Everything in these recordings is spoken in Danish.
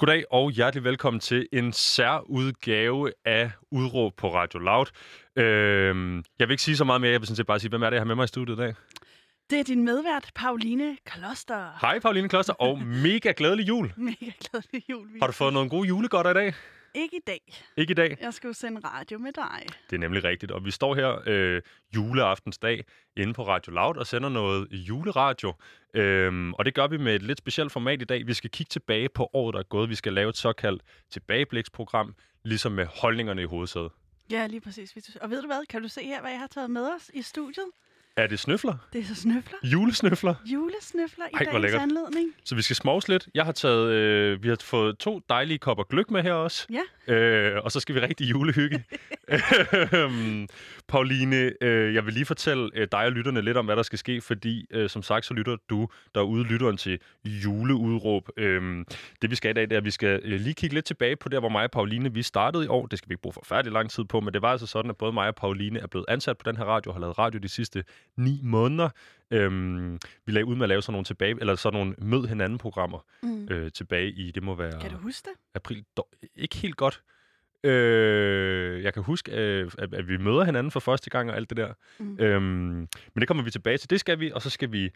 Goddag og hjertelig velkommen til en særudgave af Udråb på Radio Loud. Øhm, jeg vil ikke sige så meget mere, jeg vil sådan set bare sige, hvem er det, jeg har med mig i studiet i dag? Det er din medvært, Pauline Kloster. Hej Pauline Kloster, og mega glædelig jul. Mega glædelig jul. Har du fået nogle gode julegodter i dag? Ikke i dag. Ikke i dag. Jeg skal jo sende radio med dig. Det er nemlig rigtigt, og vi står her øh, juleaftensdag inde på Radio Loud og sender noget juleradio. Øhm, og det gør vi med et lidt specielt format i dag. Vi skal kigge tilbage på året, der er gået. Vi skal lave et såkaldt tilbagebliksprogram, ligesom med holdningerne i hovedsædet. Ja, lige præcis. Og ved du hvad? Kan du se her, hvad jeg har taget med os i studiet? Er det snøfler? Det er så snøfler. Julesnøfler? Julesnøfler i Ej, dagens anledning. Så vi skal smovse lidt. Jeg har taget, øh, vi har fået to dejlige kopper gløk med her også. Ja. Øh, og så skal vi rigtig julehygge. Øhm, Pauline, øh, jeg vil lige fortælle øh, dig og lytterne lidt om, hvad der skal ske, fordi øh, som sagt, så lytter du derude, lytteren til juleudråb. Øhm, det vi skal i dag, det er, at vi skal øh, lige kigge lidt tilbage på der, hvor mig og Pauline, vi startede i år. Det skal vi ikke bruge forfærdelig lang tid på, men det var altså sådan, at både mig og Pauline er blevet ansat på den her radio, og har lavet radio de sidste ni måneder. Øhm, vi lagde ud med at lave sådan nogle tilbage, eller sådan nogle mød hinanden programmer Mm. øh, tilbage i, det må være Kan du huske det? april. Dog, ikke helt godt. Øh, jeg kan huske, øh, at, at vi møder hinanden for første gang og alt det der. Mm. Øhm, men det kommer vi tilbage til. Det skal vi, og så skal vi...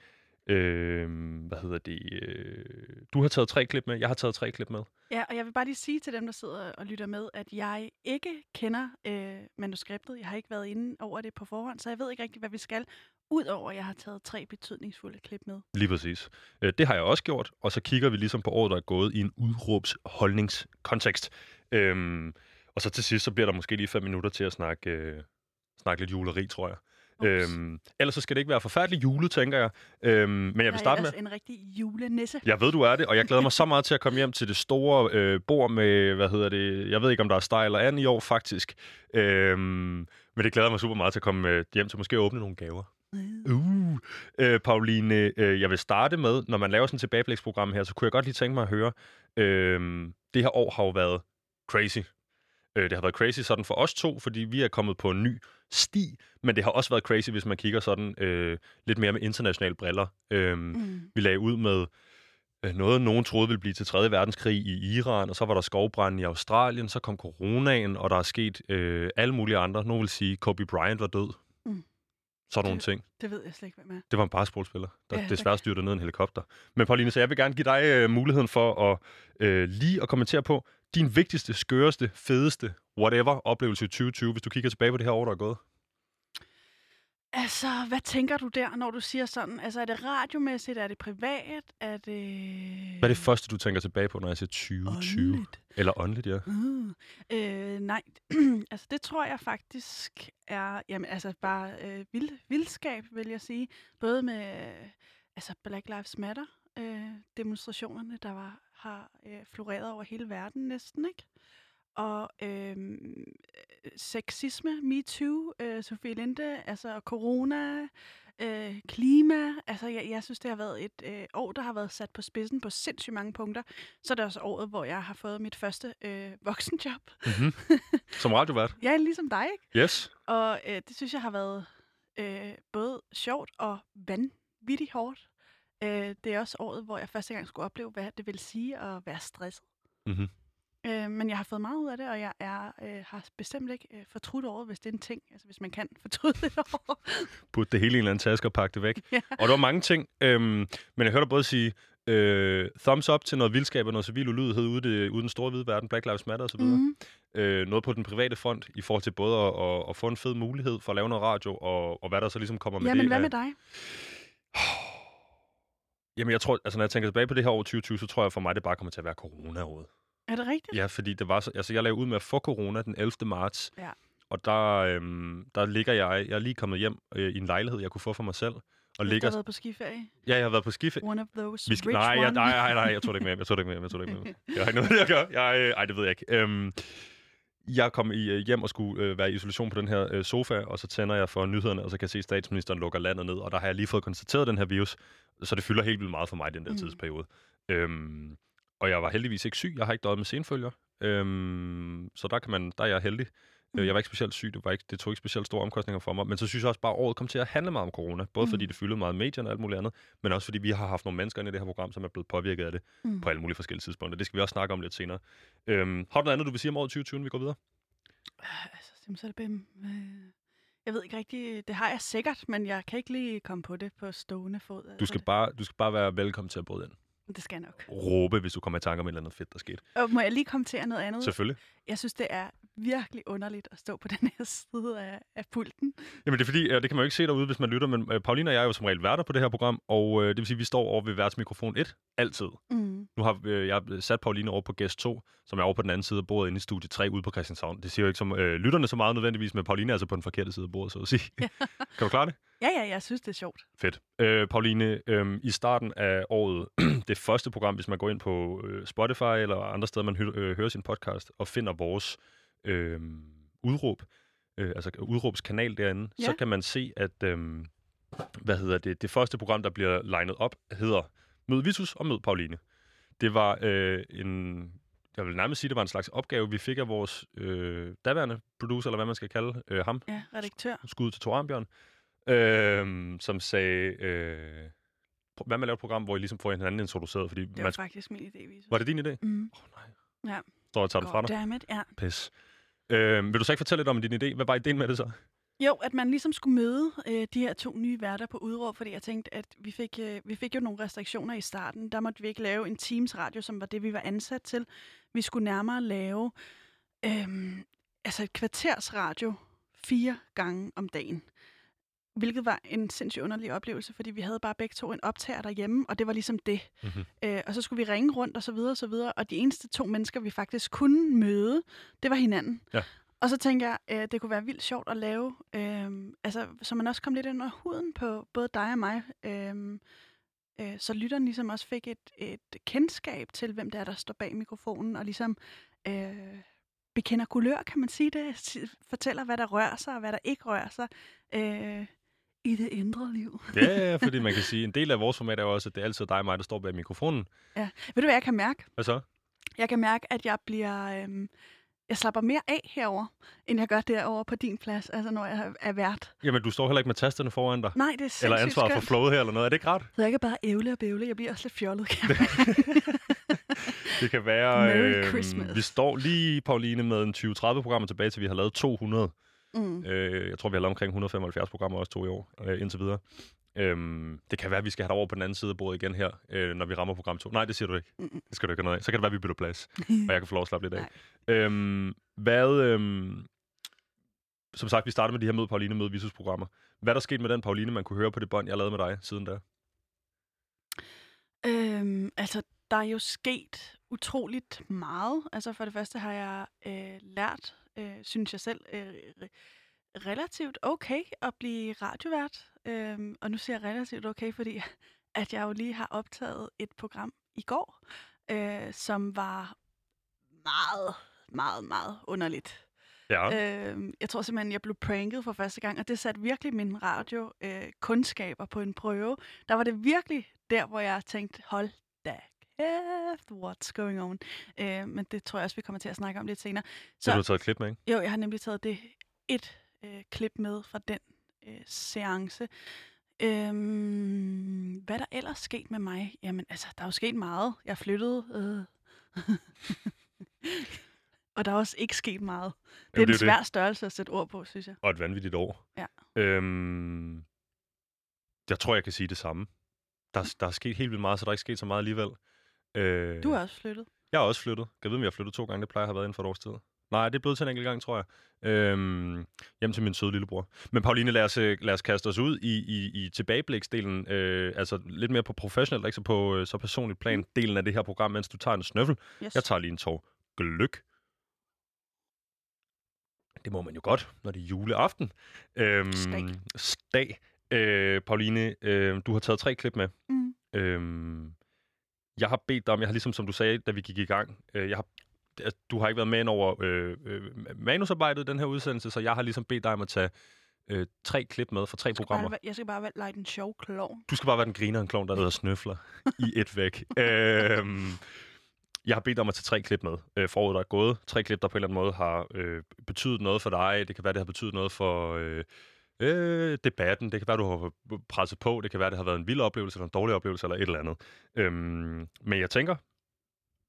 Øh, hvad hedder det? Øh, du har taget tre klip med, jeg har taget tre klip med. Ja, og jeg vil bare lige sige til dem, der sidder og lytter med, at jeg ikke kender øh, manuskriptet. Jeg har ikke været inde over det på forhånd, så jeg ved ikke rigtig, hvad vi skal. Udover at jeg har taget tre betydningsfulde klip med. Lige præcis. Øh, det har jeg også gjort, og så kigger vi ligesom på året, der er gået i en udråbsholdningskontekst. Øhm, og så til sidst, så bliver der måske lige fem minutter til at snakke, øh, snakke lidt juleri, tror jeg. Øhm, ellers så skal det ikke være forfærdeligt jule, tænker jeg. Øhm, men jeg vil starte med... En rigtig julenisse. Jeg ved, du er det, og jeg glæder mig så meget til at komme hjem til det store øh, bord med, hvad hedder det, jeg ved ikke, om der er steg eller anden i år, faktisk. Øhm, men det glæder mig super meget til at komme øh, hjem til måske at åbne nogle gaver. Uh, øh, Pauline, øh, jeg vil starte med, når man laver sådan et tilbageblæksprogram her, så kunne jeg godt lige tænke mig at høre, øh, det her år har jo været crazy. Øh, det har været crazy sådan for os to, fordi vi er kommet på en ny sti, men det har også været crazy, hvis man kigger sådan øh, lidt mere med internationale briller. Øh, Mm. vi lagde ud med øh, noget, nogen troede ville blive til 3. verdenskrig i Iran, og så var der skovbrand i Australien, så kom coronaen, og der er sket øh, alle mulige andre. Nogen vil sige, Kobe Bryant var død. Mm. Sådan nogle Det- ting. Det ved jeg slet ikke, hvad med. Det var en basketballspiller, der Ja, desværre styrte ned en helikopter. Men Pauline, så jeg vil gerne give dig øh, muligheden for at øh, lige at kommentere på din vigtigste, skøreste, fedeste, whatever oplevelse i 2020, hvis du kigger tilbage på det her år, der er gået. Altså, hvad tænker du der, når du siger sådan? Altså, er det radiomæssigt? Er det privat? Er det... Hvad er det første, du tænker tilbage på, når jeg siger 2020? Åndeligt? Eller åndeligt, ja. Uh, øh, nej, altså det tror jeg faktisk er, jamen altså bare øh, vild, vildskab, vil jeg sige. Både med øh, altså Black Lives Matter øh, demonstrationerne, der var, har øh, floreret over hele verden næsten, ikke? Og øh, sexisme, MeToo, øh, Sofie Linde, altså corona, øh, klima. Altså jeg, jeg synes, det har været et øh, år, der har været sat på spidsen på sindssygt mange punkter. Så er det også året, hvor jeg har fået mit første øh, voksenjob. Mm-hmm. Som radiovært. Jeg er ligesom dig, ikke? Yes. Og øh, det synes jeg har været øh, både sjovt og vanvittigt hårdt. Øh, det er også året, hvor jeg første gang skulle opleve, hvad det vil sige at være stresset. Mm-hmm. Øh, men jeg har fået meget ud af det, og jeg er, øh, har bestemt ikke øh, fortrudt året, hvis det er en ting. Altså hvis man kan fortryde et år. Putte det hele i en eller anden taske og pakke det væk. ja. Og der var mange ting, øhm, men jeg hørte dig både sige øh, thumbs up til noget vildskab og noget civil ulydighed ude, det, ude den store hvide verden, Black Lives Matter osv. Mm. Mm. Øh, noget på den private front i forhold til både at, at, at få en fed mulighed for at lave noget radio, og, og hvad der så ligesom kommer med Ja, det. men hvad af- med dig? Jamen jeg tror, altså når jeg tænker tilbage på det her år 2020, så tror jeg for mig, det bare kommer til at være corona-året. Er det rigtigt? Ja, fordi det var så, altså jeg lavede ud med at få corona den 11. marts. Ja. Og der, øhm, der ligger jeg, jeg er lige kommet hjem øh, i en lejlighed, jeg kunne få for mig selv. Og Du ligger, har været på skiferie. ja, jeg har været på skiferie. One of those Vi skal, rich nej, jeg, nej, nej, nej, jeg tror det ikke mere. Jeg tror det ikke mere. Jeg tror det ikke mere. Jeg har ikke noget, jeg gør. Jeg, øh, ej, det ved jeg ikke. Øhm, jeg kom i, øh, hjem og skulle øh, være i isolation på den her øh, sofa, og så tænder jeg for nyhederne, og så kan jeg se, at statsministeren lukker landet ned, og der har jeg lige fået konstateret den her virus, så det fylder helt vildt meget for mig den der mm. tidsperiode. Øhm, og jeg var heldigvis ikke syg. Jeg har ikke døjet med senfølger. Øhm, så der, kan man, der er jeg heldig. Mm. Jeg var ikke specielt syg, det, var ikke, det tog ikke specielt store omkostninger for mig, men så synes jeg også bare, at året kom til at handle meget om corona. Både mm. fordi det fyldede meget medierne og alt muligt andet, men også fordi vi har haft nogle mennesker inde i det her program, som er blevet påvirket af det mm. på alle mulige forskellige tidspunkter. Det skal vi også snakke om lidt senere. Øhm, har du noget andet, du vil sige om året 2020, vi går videre? Altså, simsalabim. Øh, jeg ved ikke rigtigt, det har jeg sikkert, men jeg kan ikke lige komme på det på stående fod. Du skal, bare, du skal bare være velkommen til at bryde ind. Det skal jeg nok. Råbe, hvis du kommer i tanke om et eller andet fedt, der skete. Og må jeg lige kommentere noget andet? Selvfølgelig. Jeg synes, det er virkelig underligt at stå på den her side af, af pulten. Jamen det er fordi, det kan man jo ikke se derude, hvis man lytter, men uh, Pauline og jeg er jo som regel værter på det her program, og uh, det vil sige, at vi står over ved værtsmikrofon 1, altid. Mm. Nu har uh, jeg sat Pauline over på gæst 2, som er over på den anden side af bordet inde i studie 3 ude på Christianshavn. Det siger jo ikke som uh, lytterne så meget nødvendigvis, men Pauline er altså på den forkerte side af bordet, så at sige. Ja. kan du klare det? Ja, ja, jeg synes, det er sjovt. Fedt. Uh, Pauline, um, i starten af året, det første program, hvis man går ind på uh, Spotify eller andre steder, man hø- uh, hører sin podcast, og finder vores uh, udråb, uh, altså udråbskanal derinde, ja. så kan man se, at um, hvad hedder det, det første program, der bliver legnet op, hedder Mød Vitus og Mød Pauline. Det var uh, en, jeg vil nærmest sige, det var en slags opgave, vi fik af vores øh, daværende producer, eller hvad man skal kalde øh, ham. Ja, redaktør. Skud til Thor Arnbjørn øh, som sagde, øh, hvad med at lave et program, hvor I ligesom får hinanden introduceret? Fordi det var man, faktisk min idé, Visus. Var det din idé? Mm. Oh, nej. Ja. Står jeg tager den fra dig? Dammit, ja. Pis. Øh, vil du så ikke fortælle lidt om din idé? Hvad var idéen med det så? Jo, at man ligesom skulle møde øh, de her to nye værter på udråb, fordi jeg tænkte, at vi fik, øh, vi fik jo nogle restriktioner i starten. Der måtte vi ikke lave en Teams radio, som var det, vi var ansat til. Vi skulle nærmere lave øh, altså et kvarters radio fire gange om dagen. Hvilket var en sindssygt underlig oplevelse, fordi vi havde bare begge to en optager derhjemme, og det var ligesom det. Mm-hmm. Øh, og så skulle vi ringe rundt og så videre og så videre, og de eneste to mennesker, vi faktisk kunne møde, det var hinanden. Ja. Og så tænker jeg, øh, det kunne være vildt sjovt at lave, øh, altså, så man også kom lidt ind under huden på både dig og mig, øh, øh, så lytteren ligesom også fik et, et kendskab til, hvem det er, der står bag mikrofonen, og ligesom øh, bekender kulør, kan man sige det, fortæller, hvad der rører sig, og hvad der ikke rører sig. Øh, i det indre liv. ja, ja, fordi man kan sige, en del af vores format er jo også, at det er altid dig og mig, der står bag mikrofonen. Ja. Ved du, hvad jeg kan mærke? Hvad så? Jeg kan mærke, at jeg bliver... Øhm, jeg slapper mere af herover, end jeg gør derovre på din plads, altså når jeg er vært. Jamen, du står heller ikke med tasterne foran dig? Nej, det er Eller ansvaret for flowet her, eller noget. Er det ikke ret? Så jeg kan bare ævle og bævle. Jeg bliver også lidt fjollet, kan Det kan være... Merry øh, Christmas. Vi står lige, Pauline, med en 20-30 programmer tilbage, til vi har lavet 200. Mm. Øh, jeg tror, vi har lavet omkring 175 programmer også to i år, øh, indtil videre. Øhm, det kan være, at vi skal have dig over på den anden side af bordet igen her, øh, når vi rammer program 2. Nej, det siger du ikke. Mm. Det skal du ikke have noget af. Så kan det være, at vi bytter plads, og jeg kan få lov at slappe lidt af. Øhm, hvad... Øhm, som sagt, vi startede med de her Mød Pauline, Mød Visus-programmer. Hvad er der sket med den Pauline, man kunne høre på det bånd, jeg lavede med dig siden da? Øhm, altså, der er jo sket utroligt meget. Altså, for det første har jeg øh, lært øh, synes jeg selv, øh, relativt okay at blive radiovært. Øh, og nu siger jeg relativt okay, fordi at jeg jo lige har optaget et program i går, øh, som var meget, meget, meget underligt. Ja. Øh, jeg tror simpelthen, jeg blev pranket for første gang, og det satte virkelig mine radiokundskaber øh, på en prøve. Der var det virkelig der, hvor jeg tænkte, hold da kæft, what's going on? Øh, men det tror jeg også, vi kommer til at snakke om lidt senere. Så, har du taget et klip med, ikke? Jo, jeg har nemlig taget det et øh, klip med fra den øh, seance. Øhm, hvad der ellers sket med mig? Jamen, altså, der er jo sket meget. Jeg flyttede. Øh. og der er også ikke sket meget. Det er Jamen, en svær det. størrelse at sætte ord på, synes jeg. Og et vanvittigt år. Ja. Øhm, jeg tror, jeg kan sige det samme. Der, der er sket helt vildt meget, så der er ikke sket så meget alligevel. Øh, du er også flyttet. Jeg er også flyttet. Jeg ved, om jeg har flyttet to gange. Det plejer at have været inden for et års tid. Nej, det er blevet til en enkelt gang, tror jeg. Øhm, hjem til min søde lillebror. Men Pauline, lad os, øh, lad os kaste os ud i, i, i tilbagebliksdelen. Øh, altså lidt mere på professionelt, ikke så på øh, så personligt plan. Mm. Delen af det her program, mens du tager en snøffel. Yes. Jeg tager lige en tår gløk. Det må man jo godt, når det er juleaften. Øhm, Stag. Stag. Øh, Pauline, øh, du har taget tre klip med. Mm. Øhm, jeg har bedt dig om, jeg har ligesom som du sagde, da vi gik i gang, øh, jeg har, altså, du har ikke været med ind over øh, øh, manusarbejdet i den her udsendelse, så jeg har ligesom bedt dig om at tage øh, tre klip med fra tre programmer. Bare, jeg skal bare være lege den sjov klovn. Du skal bare være den grinerende klovn, der hedder snøfler i et væk. øhm, Jeg har bedt om at tage tre klip med øh, foråret, der er gået. Tre klip, der på en eller anden måde har øh, betydet noget for dig. Det kan være, det har betydet noget for øh, øh, debatten. Det kan være, du har presset på. Det kan være, det har været en vild oplevelse, eller en dårlig oplevelse, eller et eller andet. Øhm, men jeg tænker,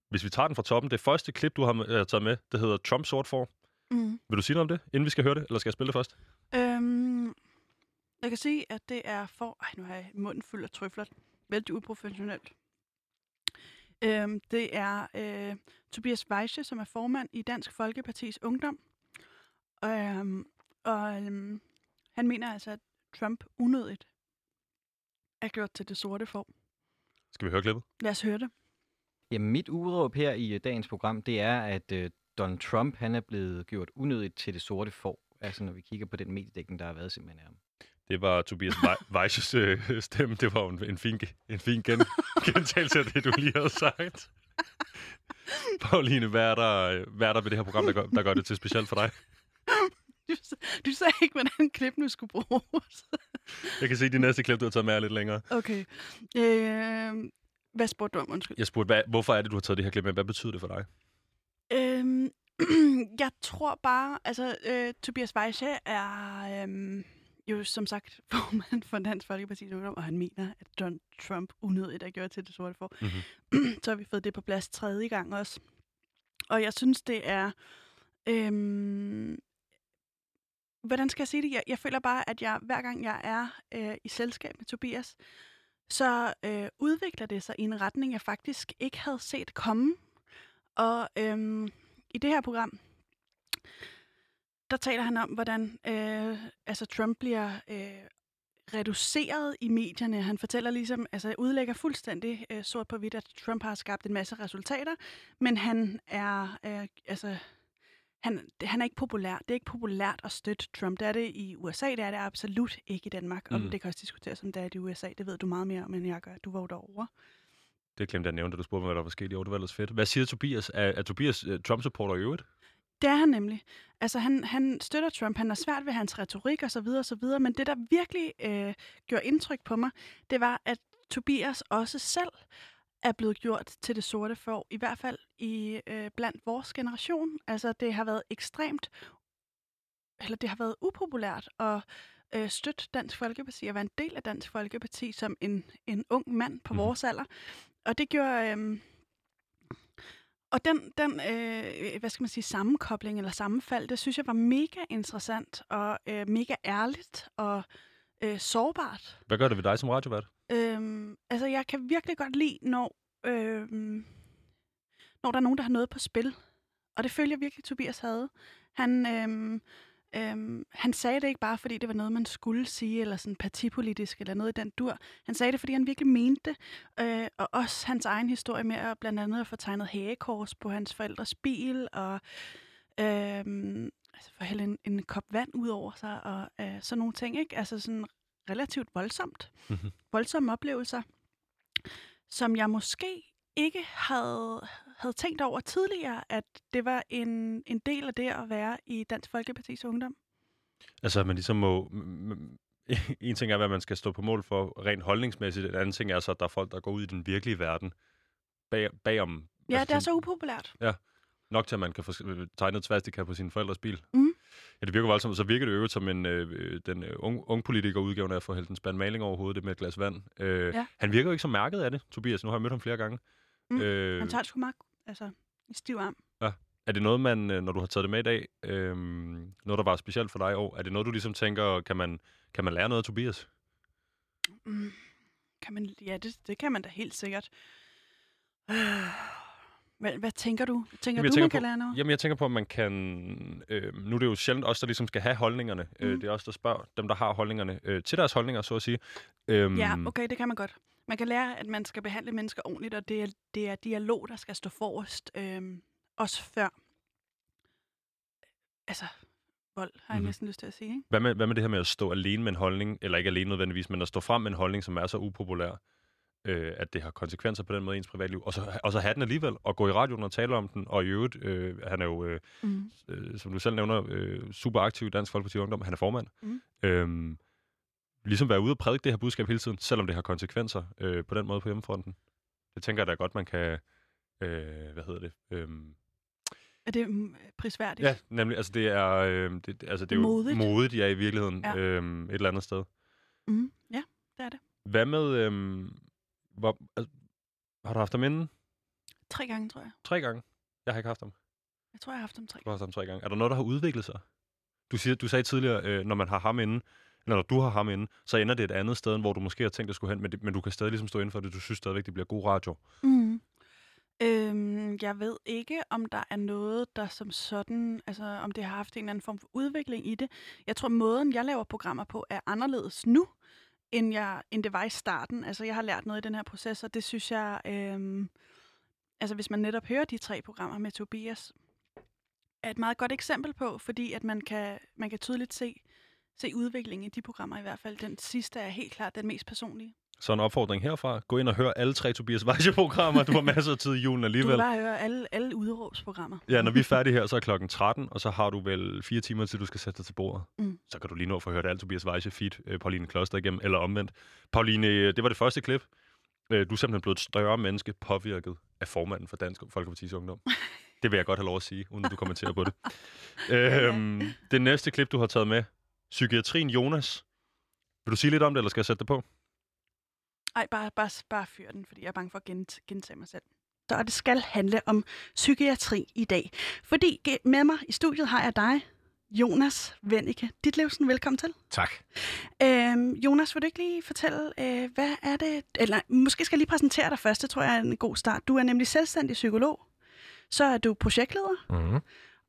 hvis vi tager den fra toppen, det første klip, du har øh, taget med, det hedder Trump sort for. Mm. Vil du sige noget om det, inden vi skal høre det, eller skal jeg spille det først? Øhm, jeg kan sige, at det er for... Ej, nu har jeg munden fuld af trøfler. Vældig uprofessionelt. Øhm, det er øh, Tobias Weisse, som er formand i Dansk Folkepartis Ungdom. Øhm, og øhm, han mener altså, at Trump unødigt er gjort til det sorte form. Skal vi høre klippet? Lad os høre det. Jamen, mit udråb her i øh, dagens program, det er, at uh, Donald Trump han er blevet gjort unødigt til det sorte får. Altså, når vi kigger på den mediedækning, der har været simpelthen af ham. Det var Tobias Weisses øh, stemme. Det var en, en fin, en fin gen, gentagelse af det, du lige havde sagt. Pauline, hvad er, der, hvad er der ved det her program, der gør, der gør det til specielt for dig? Du, du sagde ikke, hvordan klip nu skulle bruges. Jeg kan se, at de næste klip, du har taget med, er lidt længere. Okay. Øh, hvad spurgte du om, undskyld? Jeg spurgte, hvad, hvorfor er det, du har taget det her klip med? Hvad betyder det for dig? Øhm, jeg tror bare, altså, øh, Tobias Weisse er øh, jo som sagt formand for Dansk Folkeparti, og han mener, at Donald Trump unødigt er gjort til det sorte for. Mm-hmm. Så har vi fået det på plads tredje gang også. Og jeg synes, det er... Øhm, hvordan skal jeg sige det? Jeg, jeg føler bare, at jeg hver gang jeg er øh, i selskab med Tobias, så øh, udvikler det sig i en retning, jeg faktisk ikke havde set komme. Og øh, i det her program, der taler han om, hvordan øh, altså Trump bliver øh, reduceret i medierne. Han fortæller ligesom, altså udlægger fuldstændig øh, sort på hvidt, at Trump har skabt en masse resultater, men han er, øh, altså han, han er ikke populær. Det er ikke populært at støtte Trump. Det er det i USA, det er det absolut ikke i Danmark. Mm. Og det kan også diskuteres, om det er det i USA. Det ved du meget mere om, end jeg gør. Du var jo derovre. Det glemte jeg at nævne, da du spurgte mig, hvad der var sket i år. Det var ellers fedt. Hvad siger Tobias? Er, er Tobias uh, Trump-supporter i øvrigt? Det er han nemlig. Altså, han, han støtter Trump. Han er svært ved hans retorik og så videre og så videre. Men det, der virkelig øh, gjorde indtryk på mig, det var, at Tobias også selv er blevet gjort til det sorte for, i hvert fald i øh, blandt vores generation. Altså, det har været ekstremt, eller det har været upopulært at øh, støtte Dansk Folkeparti og være en del af Dansk Folkeparti som en, en ung mand på mm. vores alder. Og det gjorde... Øh, og den, den øh, hvad skal man sige, sammenkobling eller sammenfald, det synes jeg var mega interessant og øh, mega ærligt og øh, sårbart. Hvad gør det ved dig som radiovært? Øhm, altså, jeg kan virkelig godt lide, når, øhm, når der er nogen, der har noget på spil. Og det følger virkelig, Tobias havde. Han, øhm, øhm, han sagde det ikke bare, fordi det var noget, man skulle sige, eller sådan partipolitisk, eller noget i den dur. Han sagde det, fordi han virkelig mente det. Øh, og også hans egen historie med at blandt andet at få tegnet hagekors på hans forældres bil, og øhm, altså for hælde en, en kop vand ud over sig, og øh, sådan nogle ting, ikke? Altså sådan relativt voldsomt. Mm-hmm. Voldsomme oplevelser, som jeg måske ikke havde, havde tænkt over tidligere, at det var en, en del af det at være i Dansk Folkeparti's ungdom. Altså, at man ligesom må... En ting er, hvad man skal stå på mål for rent holdningsmæssigt. En anden ting er så, at der er folk, der går ud i den virkelige verden bag, bagom... Ja, altså, det er så upopulært. Ja, nok til, at man kan få tegnet tvastika på sin forældres bil. Mm. Ja, det virker voldsomt. Så virker det jo som en, øh, den øh, unge, unge politiker udgaven af at få hældt en spand maling over hovedet, det med et glas vand. Øh, ja. Han virker jo ikke så mærket af det, Tobias. Nu har jeg mødt ham flere gange. Mm. Øh, han tager det sgu meget altså, i stiv arm. Ja. Er det noget, man, øh, når du har taget det med i dag, øh, noget, der var specielt for dig i år, er det noget, du ligesom tænker, kan man, kan man lære noget af Tobias? Mm. Kan man, ja, det, det kan man da helt sikkert. Øh. Hvad, hvad tænker du? Tænker jamen, du, tænker man på, kan lære noget? Jamen, jeg tænker på, at man kan... Øh, nu er det jo sjældent os, der ligesom skal have holdningerne. Øh, mm. Øh, det er også der spørger dem, der har holdningerne, øh, til deres holdninger, så at sige. Øhm, ja, okay, det kan man godt. Man kan lære, at man skal behandle mennesker ordentligt, og det er, det er dialog, der skal stå forrest. Øh, også før... Altså, vold, har jeg mm. næsten lyst til at sige. Ikke? Hvad, med, hvad med det her med at stå alene med en holdning, eller ikke alene nødvendigvis, men at stå frem med en holdning, som er så upopulær? Øh, at det har konsekvenser på den måde i ens privatliv, og så, og så have den alligevel, og gå i radioen og tale om den, og i øvrigt, øh, han er jo, øh, mm. øh, som du selv nævner, øh, super aktiv i Dansk Folkeparti Ungdom, han er formand. Mm. Øhm, ligesom være ude og prædike det her budskab hele tiden, selvom det har konsekvenser øh, på den måde på hjemmefronten. Det tænker jeg da godt, man kan, øh, hvad hedder det? Øhm, Er det mm, prisværdigt? ja, nemlig, altså det er, øh, det, altså, det er jo Modigt. modigt, ja, i virkeligheden, Ja. øhm, et eller andet sted. Mm, ja, det er det. Hvad med, øhm, hvor, altså, har du haft ham inden? Tre gange, tror jeg. Tre gange? Jeg har ikke haft ham. Jeg tror, jeg har haft dem tre Du har haft ham tre gange. Er der noget, der har udviklet sig? Du, siger, du sagde tidligere, øh, når man har ham inde, eller når du har ham inde, så ender det et andet sted, hvor du måske har tænkt at skulle hen, men, det, men du kan stadig ligesom stå inden for det. Du synes stadigvæk, det bliver god radio. Mm. Øhm, jeg ved ikke, om der er noget, der som sådan, altså om det har haft en eller anden form for udvikling i det. Jeg tror, måden, jeg laver programmer på, er anderledes nu, end, jeg, end det var i starten. Altså, jeg har lært noget i den her proces, og det synes jeg, øhm, altså hvis man netop hører de tre programmer med Tobias, er et meget godt eksempel på, fordi at man kan, man kan tydeligt se, se udviklingen i de programmer i hvert fald. Den sidste er helt klart den mest personlige. Så en opfordring herfra. Gå ind og hør alle tre Tobias Weisse-programmer. Du har masser af tid i julen Du alligevel. vil bare høre alle, alle udråbsprogrammer. Ja, når vi er færdige her, så er klokken 13, og så har du vel fire timer til, du skal sætte dig til bordet. Mm. Så kan du lige nå at få hørt alt Tobias Weisse feed, øh, Pauline Kloster igennem, eller omvendt. Pauline, øh, det var det første klip. Øh, du er simpelthen blevet et større menneske påvirket af formanden for Dansk Folkeparti's Ungdom. Det vil jeg godt have lov at sige, uden at du kommenterer på det. Øhm, det næste klip, du har taget med, Psykiatrien Jonas. Vil du sige lidt om det, eller skal jeg sætte det på? Ej, bare, bare, bare fyr den, fordi jeg er bange for at gent- gentage mig selv. Så det skal handle om psykiatri i dag. Fordi med mig i studiet har jeg dig, Jonas Vennike. Dit livsen, velkommen til. Tak. Øhm, Jonas, vil du ikke lige fortælle, øh, hvad er det? Eller måske skal jeg lige præsentere dig først, det tror jeg er en god start. Du er nemlig selvstændig psykolog. Så er du projektleder Mm-hmm.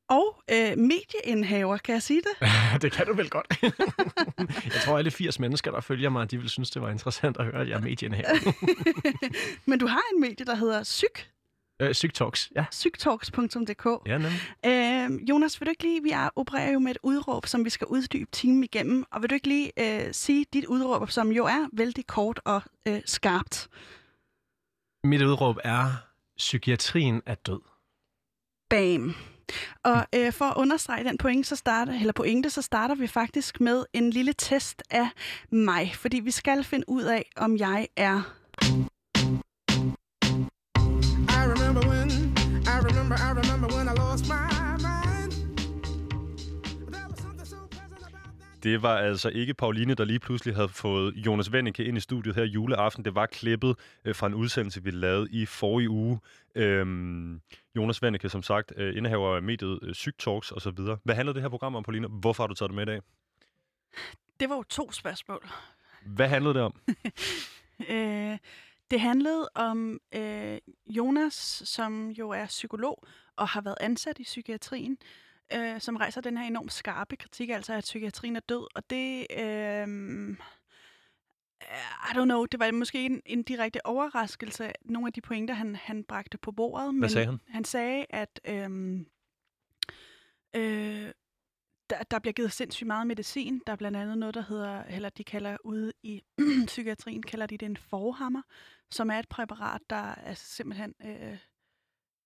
Og øh, medieindhaver, kan jeg sige det? det kan du vel godt. jeg tror, alle 80 mennesker, der følger mig, de vil synes, det var interessant at høre, at jeg er medien her. Men du har en medie, der hedder Psyk, øh, Sygtalks, ja. sygtalks.dk. Ja, nemlig. Øh, Jonas, vil du ikke lige, vi er, opererer jo med et udråb, som vi skal uddybe timen igennem, og vil du ikke lige øh, sige dit udråb, som jo er vældig kort og øh, skarpt? Mit udråb er, psykiatrien er død. Bam. Og øh, for at understrege den pointe, så starter, eller pointe, så starter vi faktisk med en lille test af mig, fordi vi skal finde ud af, om jeg er I remember when, I remember, I remember Det var altså ikke Pauline, der lige pludselig havde fået Jonas Vennike ind i studiet her juleaften. Det var klippet øh, fra en udsendelse, vi lavede i forrige uge. Øhm, Jonas Vennike, som sagt, øh, indehaver af mediet øh, og så videre. Hvad handler det her program om, Pauline? Hvorfor har du taget det med i dag? Det var jo to spørgsmål. Hvad handlede det om? Øh, det handlede om øh, Jonas, som jo er psykolog og har været ansat i psykiatrien, øh, som rejser den her enormt skarpe kritik, altså at psykiatrien er død. Og det, øh, I don't know, det var måske en, en direkte overraskelse, nogle af de pointer, han, han bragte på bordet. Hvad sagde han? Han sagde, at øh, øh, der, der bliver givet sindssygt meget medicin. Der er blandt andet noget, der hedder, eller de kalder ude i psykiatrien, kalder de det en forhammer, som er et præparat, der altså simpelthen øh,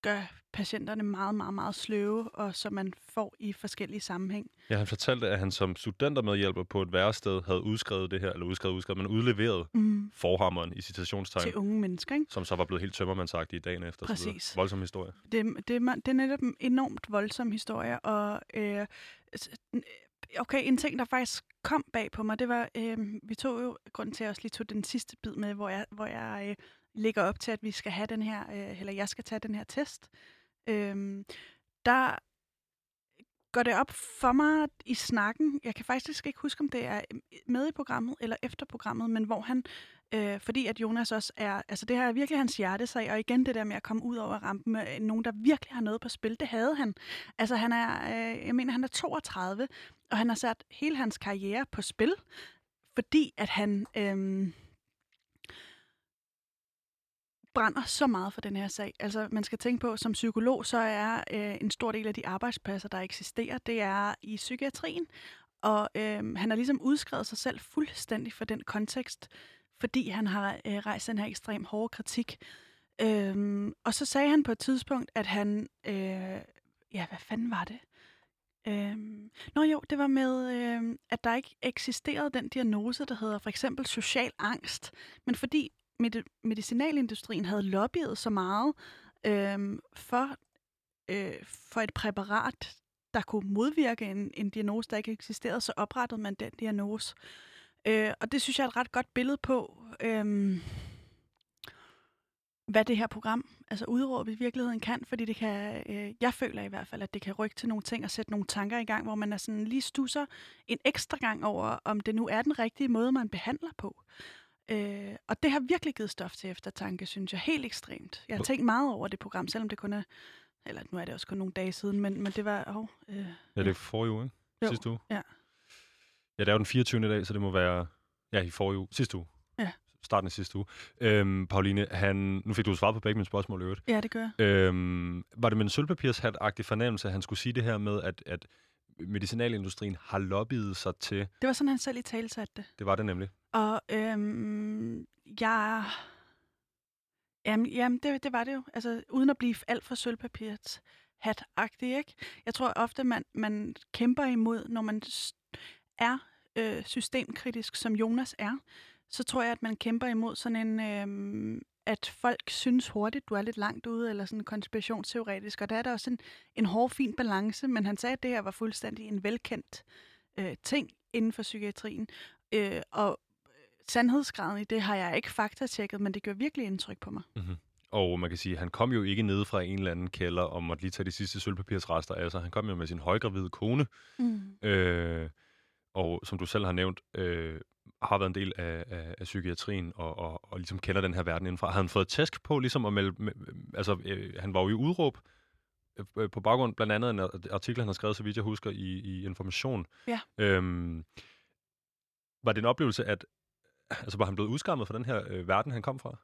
gør patienterne meget, meget, meget sløve, og som man får i forskellige sammenhæng. Ja, han fortalte, at han som studentermedhjælper på et værested havde udskrevet det her, eller udskrevet, udskrevet, men udleveret Mm. forhammeren i citationstegn, Til unge mennesker, ikke? som så var blevet helt tømmermandsagtig i dagen efter. og så. Præcis. Voldsom historie. Det, det, er det er netop en enormt voldsom historie, og øh, okay, en ting, der faktisk kom bag på mig, det var, øh, vi tog jo, grunden til, at jeg også lige tog den sidste bid med, hvor jeg, hvor jeg øh, ligger op til, at vi skal have den her, øh, eller jeg skal tage den her test. Øh, der går det op for mig i snakken, jeg kan faktisk ikke huske, om det er øhm, med i programmet eller efter programmet, men hvor han, øh, fordi at Jonas også er, altså det her er virkelig hans hjertesag, og igen det der med at komme ud over rampen med nogen, der virkelig har noget på spil, det havde han. Altså han er, øh, jeg mener, han er 32, og han har sat hele hans karriere på spil, fordi at han øh, brænder så meget for den her sag. Altså, man skal tænke på, som psykolog, så er øh, en stor del af de arbejdspladser, der eksisterer, det er i psykiatrien. Og øh, han har ligesom udskrevet sig selv fuldstændig for den kontekst, fordi han har øh, rejst den her ekstrem hårde kritik. Øhm, og så sagde han på et tidspunkt, at han... Øh, ja, hvad fanden var det? Øhm, nå jo, det var med, øh, at der ikke eksisterede den diagnose, der hedder for eksempel social angst. Men fordi med- medicinalindustrien havde lobbyet så meget øh, for, øh, for et præparat, der kunne modvirke en, en diagnose, der ikke eksisterede, så oprettede man den diagnose. Øh, og det synes jeg er et ret godt billede på, øh, hvad det her program, altså udråb i virkeligheden kan, fordi det kan, øh, jeg føler i hvert fald, at det kan rykke til nogle ting og sætte nogle tanker i gang, hvor man er sådan lige stusser en ekstra gang over, om det nu er den rigtige måde, man behandler på. Øh, og det har virkelig givet stof til eftertanke, synes jeg, helt ekstremt. Jeg har tænkt meget over det program, selvom det kun er, eller nu er det også kun nogle dage siden, men, men det var, oh, øh, Ja, det er forrige uge, ikke? Jo, Sidste uge. ja. Ja, det er jo den 24. dag, så det må være... Ja, i forrige uge. Sidste uge. Ja. Starten af sidste uge. Øhm, Pauline, han, nu fik du svaret på begge mine spørgsmål i øvrigt. ja, det gør jeg. Øhm, var det med en sølvpapirshat-agtig fornemmelse, at han skulle sige det her med, at, at medicinalindustrien har lobbyet sig til... Det var sådan, han selv i tale satte det. Det var det nemlig. Og øhm, jeg... Jamen, jamen det, det var det jo. Altså, uden at blive alt for sølvpapirs hat ikke? Jeg tror ofte, man, man kæmper imod, når man er øh, systemkritisk, som Jonas er, så tror jeg, at man kæmper imod sådan en, øh, at folk synes hurtigt, du er lidt langt ude, eller sådan konspirationsteoretisk, og der er der også en, en hård, fin balance, men han sagde, at det her var fuldstændig en velkendt øh, ting inden for psykiatrien, øh, og sandhedsgraden i det har jeg ikke faktatjekket, men det gør virkelig indtryk på mig. Mm-hmm. Og man kan sige, han kom jo ikke ned fra en eller anden kælder og måtte lige tage de sidste sølvpapirsrester af sig. Han kom jo med sin højgravide kone, Mm. øh, og som du selv har nævnt, øh, har været en del af, af, af psykiatrien og, og, og ligesom kender den her verden indenfra. Har han fået tæsk på ligesom at melde, med, altså øh, han var jo i udråb øh, på baggrund blandt andet en artikel, han har skrevet, så vidt jeg husker, i, i Information. Ja. Øhm, var det en oplevelse, at altså, var han blevet udskammet fra den her øh, verden, han kom fra?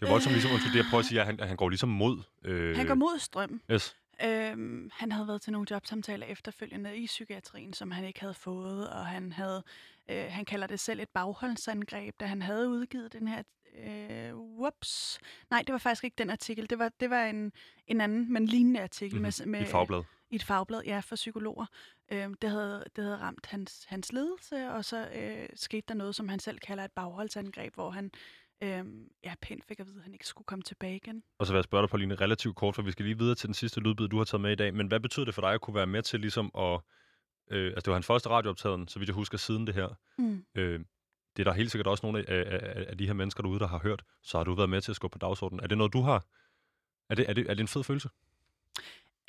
Det er voldsomt ligesom, undskyld, det jeg prøver at sige, at han, han går ligesom mod... Øh, Han går mod strømmen. Yes. Øhm, han havde været til nogle jobsamtaler efterfølgende i psykiatrien, som han ikke havde fået, og han havde, øh, han kalder det selv et bagholdsangreb, da han havde udgivet den her, øh, whoops, nej, det var faktisk ikke den artikel, det var, det var en, en anden, men lignende artikel Mhm. med, med, I et fagblad. i et fagblad, ja, for psykologer. Øhm, det, havde, det havde ramt hans, hans ledelse, og så øh, skete der noget, som han selv kalder et bagholdsangreb, hvor han øhm, ja, pænt fik at vide, at han ikke skulle komme tilbage igen. Og så vil jeg spørge dig, Pauline, relativt kort, for vi skal lige videre til den sidste lydbid, du har taget med i dag. Men hvad betyder det for dig at kunne være med til ligesom at... Øh, altså, det var hans første radiooptagen, så vidt jeg husker, siden det her. Mm. Øh, det er der helt sikkert også nogle af, af, af de her mennesker derude, der har hørt. Så har du været med til at skubbe på dagsordenen. Er det noget, du har? Er det, er det, er det en fed følelse?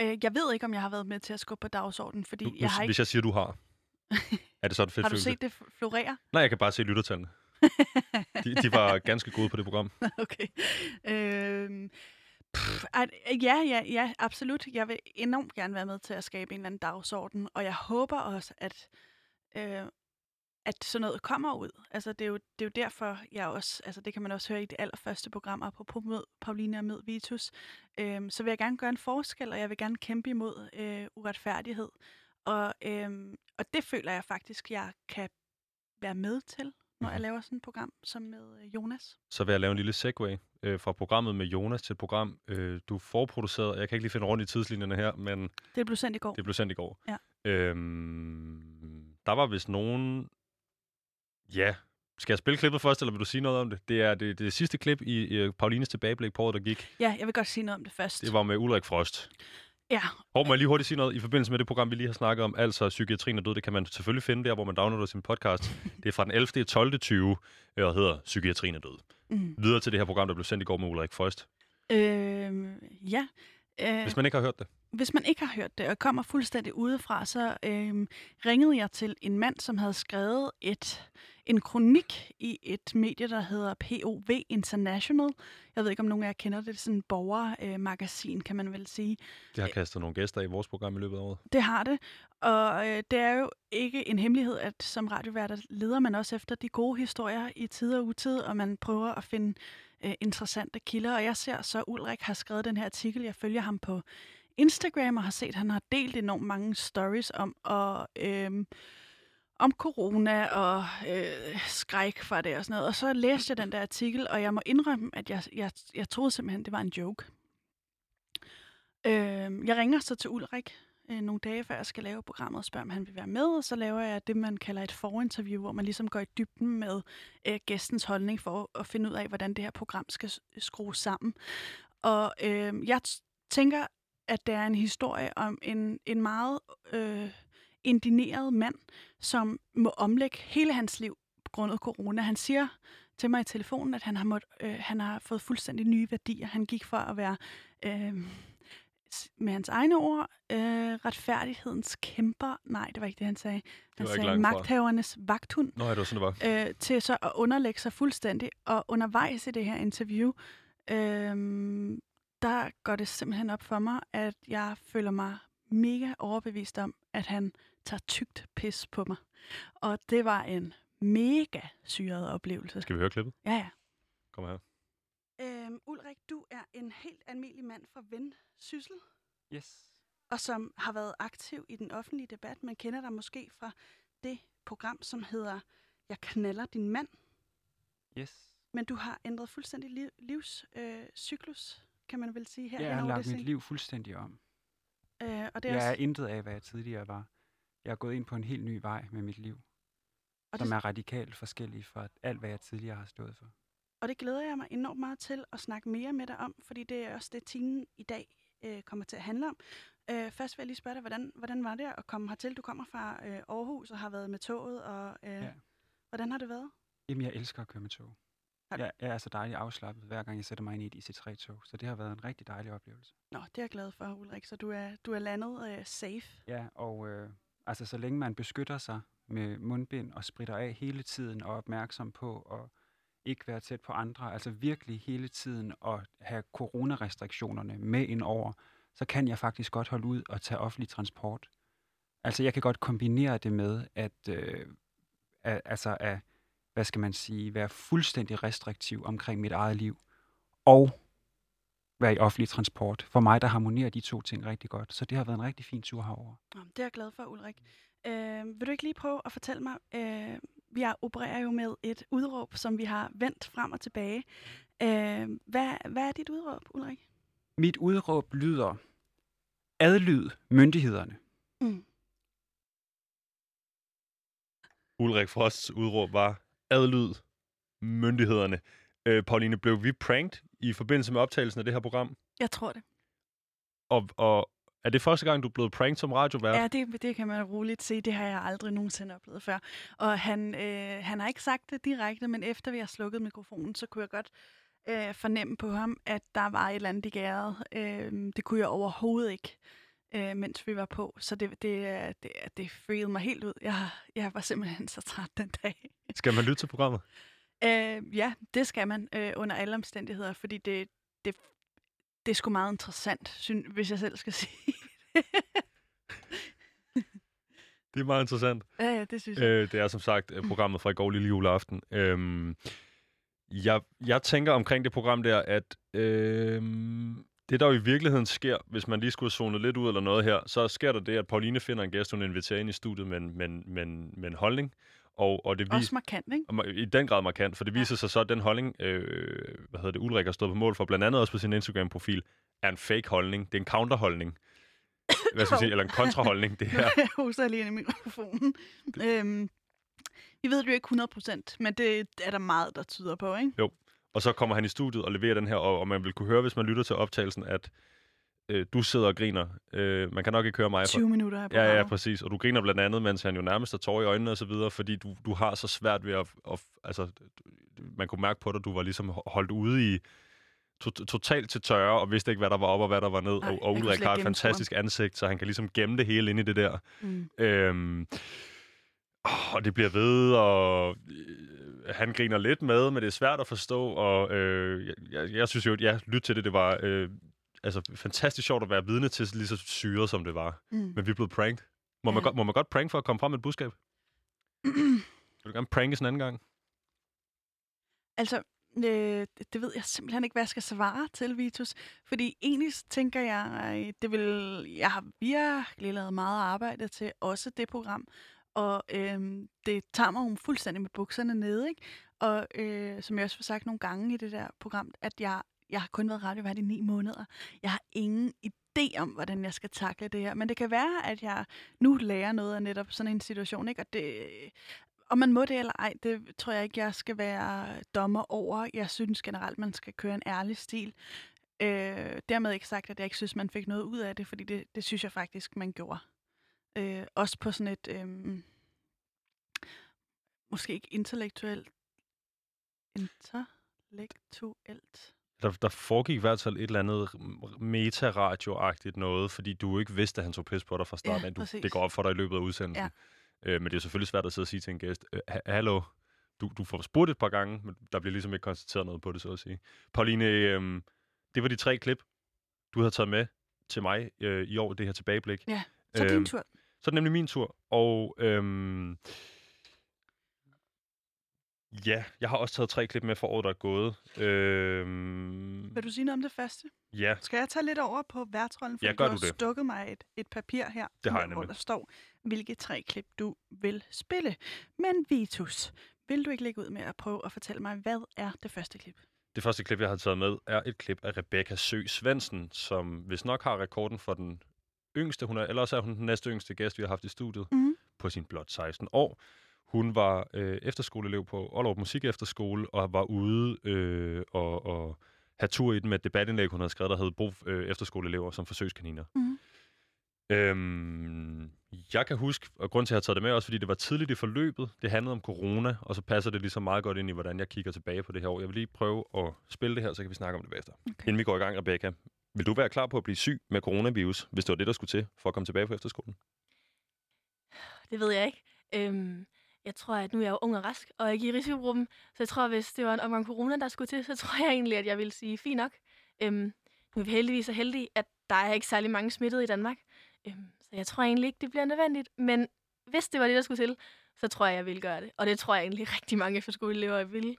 Øh, jeg ved ikke, om jeg har været med til at skubbe på dagsordenen, fordi Du, jeg har ikke... Hvis jeg siger, du har, er det så en fed Har du følelse? set det florere? Nej, jeg kan bare se lyttertallene. De, de var ganske gode på det program. okay. Øhm, pff, at, ja, ja, ja, absolut. Jeg vil enormt gerne være med til at skabe en eller anden dagsorden, og jeg håber også, at, øh, at sådan noget kommer ud. Altså, det er, jo, det er jo derfor, jeg også, altså det kan man også høre i det allerførste program, apropos mød Pauline og mød Vitus, øhm, så vil jeg gerne gøre en forskel, og jeg vil gerne kæmpe imod øh, uretfærdighed. Og, øhm, og det føler jeg faktisk, jeg kan være med til, når jeg laver sådan et program som med øh, Jonas. så vil jeg lave en lille segue øh, fra programmet med Jonas til et program, øh, du forproducerede. Jeg kan ikke lige finde rundt i tidslinjerne her, men Det blev sendt i går. det blev sendt i går. Ja. Øhm, der var vist nogen... Ja, skal jeg spille klippet først, eller vil du sige noget om det? Det er det, det sidste klip i, i Paulines tilbageblik på året, der gik. Ja, jeg vil godt sige noget om det først. Det var med Ulrik Frost. Ja, Og må jeg lige hurtigt sige noget i forbindelse med det program, vi lige har snakket om, altså Psykiatrien er død, det kan man selvfølgelig finde der, hvor man downloader sin podcast. Det er fra den 11. 12. 20, øh, og hedder Psykiatrien er død. mm. Videre til det her program, der blev sendt i går med Ulrik Frost. øh, ja. Øh, Hvis man ikke har hørt det. Hvis man ikke har hørt det, og kommer fuldstændig udefra, så øhm, ringede jeg til en mand, som havde skrevet et en kronik i et medie, der hedder POV International. Jeg ved ikke, om nogen af jer kender det. Det er sådan et borgermagasin, kan man vel sige. Det har kastet nogle gæster i vores program i løbet af året. Det har det. Og øh, det er jo ikke en hemmelighed, at som radioværter leder man også efter de gode historier i tid og utid, og man prøver at finde øh, interessante kilder. Og jeg ser så, Ulrik har skrevet den her artikel. Jeg følger ham på Instagram og har set, at han har delt enormt mange stories om, og, øh, om corona og øh, skræk fra det og sådan noget. Og så læste jeg den der artikel, og jeg må indrømme, at jeg, jeg, jeg troede simpelthen, det var en joke. Øh, jeg ringer så til Ulrik øh, nogle dage før jeg skal lave programmet og spørger, om han vil være med, og så laver jeg det, man kalder et forinterview, hvor man ligesom går i dybden med øh, gæstens holdning for at finde ud af, hvordan det her program skal skrues sammen. Og øh, jeg tænker, at det er en historie om en, en meget øh, indineret mand, som må omlægge hele hans liv på grund af corona. Han siger til mig i telefonen, at han har, måtte, øh, han har fået fuldstændig nye værdier. Han gik fra at være, øh, med hans egne ord, øh, retfærdighedens kæmper. Nej, det var ikke det, han sagde. Han sagde langt fra. magthavernes vagthund Nå, ja, det var sådan, det var. øh, til så at underlægge sig fuldstændig. Og undervejs i det her interview, øh, der går det simpelthen op for mig, at jeg føler mig mega overbevist om, at han tager tygt pis på mig. Og det var en mega syret oplevelse. Skal vi høre klippet? Ja, ja. Kom her. Øhm, Ulrik, du er en helt almindelig mand fra Vendsyssel, Yes. og som har været aktiv i den offentlige debat. Man kender dig måske fra det program, som hedder Jeg knaller din mand. Yes. Men du har ændret fuldstændig liv, livscyklus, øh, cyklus, kan man vel sige her. Jeg hen har lagt mit liv fuldstændig om. Øh, og det er Jeg er også, intet af, hvad jeg tidligere var. Jeg er gået ind på en helt ny vej med mit liv, og, som det, er radikalt forskellig fra alt, hvad jeg tidligere har stået for. og det glæder jeg mig enormt meget til at snakke mere med dig om, fordi det er også det, timen i dag øh, kommer til at handle om. Øh, først vil jeg lige spørge dig, hvordan, hvordan var det at komme hertil? Du kommer fra øh, Aarhus og har været med toget, og øh, Ja. hvordan har det været? Jamen, jeg elsker at køre med tog. Har- Jeg, jeg er så dejligt afslappet, hver gang jeg sætter mig ind i et IC3-tog, så det har været en rigtig dejlig oplevelse. Nå, det er jeg glad for, Ulrik, så du er, du er landet øh, safe. Ja, og øh, altså, så længe man beskytter sig med mundbind og spritter af hele tiden og er opmærksom på at ikke være tæt på andre, altså virkelig hele tiden at have coronarestriktionerne med ind over, så kan jeg faktisk godt holde ud og tage offentlig transport. Altså jeg kan godt kombinere det med at, øh, at altså at, hvad skal man sige, være fuldstændig restriktiv omkring mit eget liv og være i offentlig transport. For mig, der harmonerer de to ting rigtig godt. Så det har været en rigtig fin tur herover. Nå, det er jeg glad for, Ulrik. Øh, vil du ikke lige prøve at fortælle mig, øh, vi er, opererer jo med et udråb, som vi har vendt frem og tilbage. Øh, hvad, hvad er dit udråb, Ulrik? Mit udråb lyder, adlyd myndighederne. Mm. Ulrik Frosts udråb var, adlyd myndighederne. Øh, Pauline, blev vi pranked i forbindelse med optagelsen af det her program? Jeg tror det. Og, og er det første gang, du er blevet pranked som radiovært? Ja, det, det kan man roligt se. Det har jeg aldrig nogensinde oplevet før. Og han, øh, han har ikke sagt det direkte, men efter vi har slukket mikrofonen, så kunne jeg godt øh, fornemme på ham, at der var et eller andet i gæret. Øh, det kunne jeg overhovedet ikke, øh, mens vi var på. Så det, det, det, det freede mig helt ud. Jeg, jeg var simpelthen så træt den dag. Skal man lytte til programmet? Øh, ja, det skal man øh, under alle omstændigheder, fordi det, det, det er sgu meget interessant, syn, hvis jeg selv skal sige det. Det er meget interessant. ja, ja, det synes jeg. Øh, det er som sagt øh, programmet fra i går lille juleaften. Øhm, jeg, jeg tænker omkring det program der, at øhm, det der jo i virkeligheden sker, hvis man lige skulle zonet lidt ud eller noget her, så sker der det, at Pauline finder en gæst, hun inviterer ind i studiet med, med, med, med en holdning. Og, og det Også viser, markant, ikke? i den grad markant, for det Ja. viser sig så, at den holdning, øh, hvad hedder det, Ulrik har stået på mål for, blandt andet også på sin Instagram-profil, er en fake holdning. Det er en counterholdning. Hvad skal sige? Eller en kontraholdning, det her. er jeg hoster lige i mikrofonen. Øhm, vi ved det jo ikke 100%, men det er der meget, der tyder på, ikke? Og så kommer han i studiet og leverer den her, og, og man vil kunne høre, hvis man lytter til optagelsen, at øh, du sidder og griner. Øh, man kan nok ikke høre mig. 20 minutter af Ja, ja, programmet. præcis. Og du griner blandt andet, mens han jo nærmest har tårer i øjnene og så videre, fordi du, du har så svært ved at, at... Altså, man kunne mærke på dig, du var ligesom holdt ude i to, totalt til tørre, og vidste ikke, hvad der var op og hvad der var ned. Nej, og, og Ulrik har et gennemskue ham. fantastisk ansigt, så han kan ligesom gemme det hele inde i det der. Mm. Øhm, og det bliver ved, og øh, han griner lidt med, men det er svært at forstå, og øh, jeg, jeg, jeg synes jo, ja, lyt til det, det var øh, altså, fantastisk sjovt at være vidne til, lige så syret som det var. Mm. Men vi blevet pranked. Må, man, Ja. godt, må man godt prank for at komme frem med et budskab? Vil du gerne pranke en anden gang? Altså, øh, det ved jeg simpelthen ikke, hvad jeg skal svare til, Vitus. Fordi egentlig tænker jeg, det vil, jeg har virkelig lavet meget arbejde til også det program. Og øh, det tager mig jo fuldstændig med bukserne nede, ikke? Og øh, som jeg også har sagt nogle gange i det der program, at jeg, jeg har kun været radiovært i ni måneder. Jeg har ingen idé om, hvordan jeg skal takle det her. Men det kan være, at jeg nu lærer noget af netop sådan en situation, ikke? Og det, om man må det eller ej, det tror jeg ikke, jeg skal være dommer over. Jeg synes generelt, man skal køre en ærlig stil. Øh, dermed ikke sagt, at jeg ikke synes, man fik noget ud af det, fordi det, det synes jeg faktisk, man gjorde. Øh, også på sådan et, øh, måske ikke intellektuelt, intellektuelt. Der, der foregik i hvert fald et eller andet meta-radioagtigt noget, fordi du ikke vidste, at han tog pis på dig fra starten. Ja, du, præcis. det går op for dig i løbet af udsendelsen. Ja. Øh, men det er selvfølgelig svært at sidde og sige til en gæst, øh, ha- hallo, du, du får spurgt et par gange, men der bliver ligesom ikke konstateret noget på det, så at sige. Pauline, øh, det var de tre klip, du havde taget med til mig øh, i år, det her tilbageblik. Ja, så din Øhm, tur. Så er det nemlig min tur, og øhm, ja, jeg har også taget tre klip med for året, der er gået. Øhm, Vil du sige noget om det første? ja, Skal jeg tage lidt over på værtrollen? Ja, Fordi gør du du det. stukket mig et, et papir her, Det har hvor- jeg hvor der står, hvilke tre klip du vil spille. Men Vitus, vil du ikke lægge ud med at prøve at fortælle mig, hvad er det første klip? det første klip, jeg har taget med, er et klip af Rebecca Sø Svendsen, som hvis nok har rekorden for den yngste, hun er, eller også er hun den næste yngste gæst, vi har haft i studiet, Mhm. på sin blot 16 år. Hun var øh, efterskoleelev på Aalrup Musik Efterskole, og var ude øh, og, og have tur i den med et debatindlæg, hun havde skrevet, der hed Brug øh, efterskoleelever som forsøgskaniner. Mhm. Øhm, jeg kan huske, og grund til, at jeg har taget det med, også fordi det var tidligt i forløbet. Det handlede om corona, og så passer det ligesom meget godt ind i, hvordan jeg kigger tilbage på det her år. Jeg vil lige prøve at spille det her, så kan vi snakke om det bagefter. Okay. Inden vi går i gang, Rebecca, vil du være klar på at blive syg med coronavirus, hvis det var det, der skulle til for at komme tilbage på efterskolen? Det ved jeg ikke. Øhm, jeg tror, at nu er jeg jo ung og rask, og ikke i risikogruppen. Så jeg tror, hvis det var en omgang corona, der skulle til, så tror jeg egentlig, at jeg ville sige, fint nok. Øhm, nu er vi heldigvis så heldige, at der er ikke særlig mange smittede i Danmark. Øhm, så jeg tror egentlig ikke, det bliver nødvendigt. Men hvis det var det, der skulle til, så tror jeg, jeg ville gøre det. Og det tror jeg egentlig rigtig mange efterskoleelever ville.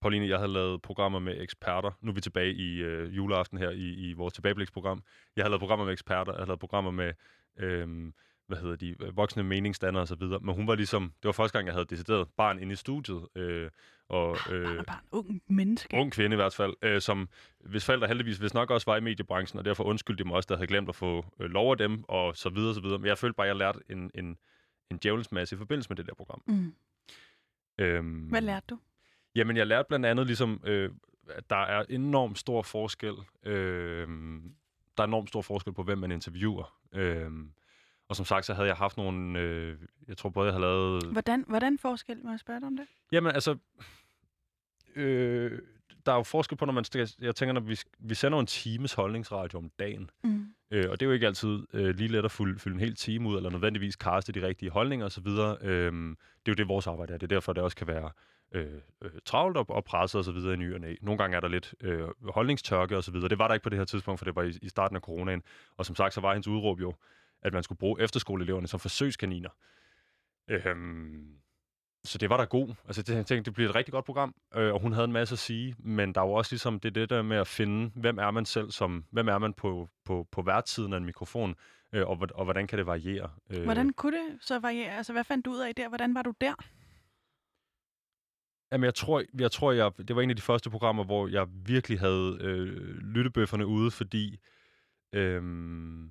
Pauline, jeg havde lavet programmer med eksperter. Nu er vi tilbage i øh, juleaften her i, i vores tilbagebliksprogram. Jeg har lavet programmer med eksperter, jeg har lavet programmer med, øh, hvad hedder de, øh, voksne meningsdannere osv. Men hun var ligesom, det var første gang, jeg havde decideret barn inde i studiet. Øh, og, Øh, bare en ung menneske. ung kvinde i hvert fald, øh, som hvis forældre heldigvis hvis nok også var i mediebranchen, og derfor undskyldte de mig også, der havde glemt at få øh, lov af dem, og så videre, så videre. Men jeg følte bare, at jeg lærte en, en, en djævelens masse i forbindelse med det der program. Mm. Øhm, Hvad lærte du? Jamen, jeg lærte blandt andet ligesom, øh, at der er enormt stor forskel. Øh, der er enormt stor forskel på, hvem man interviewer. Øh, og som sagt, så havde jeg haft nogle... Øh, jeg tror både, jeg har lavet... Hvordan, hvordan forskel, må jeg spørge dig om det? Jamen, altså... Øh, der er jo forskel på, når man... Jeg tænker, når vi, vi sender en times holdningsradio om dagen. Mm. Øh, og det er jo ikke altid øh, lige let at fylde, fylde en hel time ud, eller nødvendigvis kaste de rigtige holdninger osv. Øhm, det er jo det, vores arbejde er. Det er derfor, det også kan være øh, øh, travlt og, og presset osv. i ny og næ. Nogle gange er der lidt øh, holdningstørke osv. Det var der ikke på det her tidspunkt, for det var i, i starten af coronaen. Og som sagt, så var hendes udråb jo, at man skulle bruge efterskoleeleverne som forsøgskaniner. Øhm, så det var da god. Altså, det, jeg tænkte, det bliver et rigtig godt program, øh, og hun havde en masse at sige, men der er jo også ligesom det, det der med at finde, hvem er man selv som, hvem er man på, på, på værtiden af en mikrofon, øh, og, og hvordan kan det variere. Øh, Hvordan kunne det så variere? Altså, hvad fandt du ud af der? Hvordan var du der? Jamen, jeg tror, jeg, tror jeg, det var en af de første programmer, hvor jeg virkelig havde øh, lyttebøfferne ude, fordi øhm,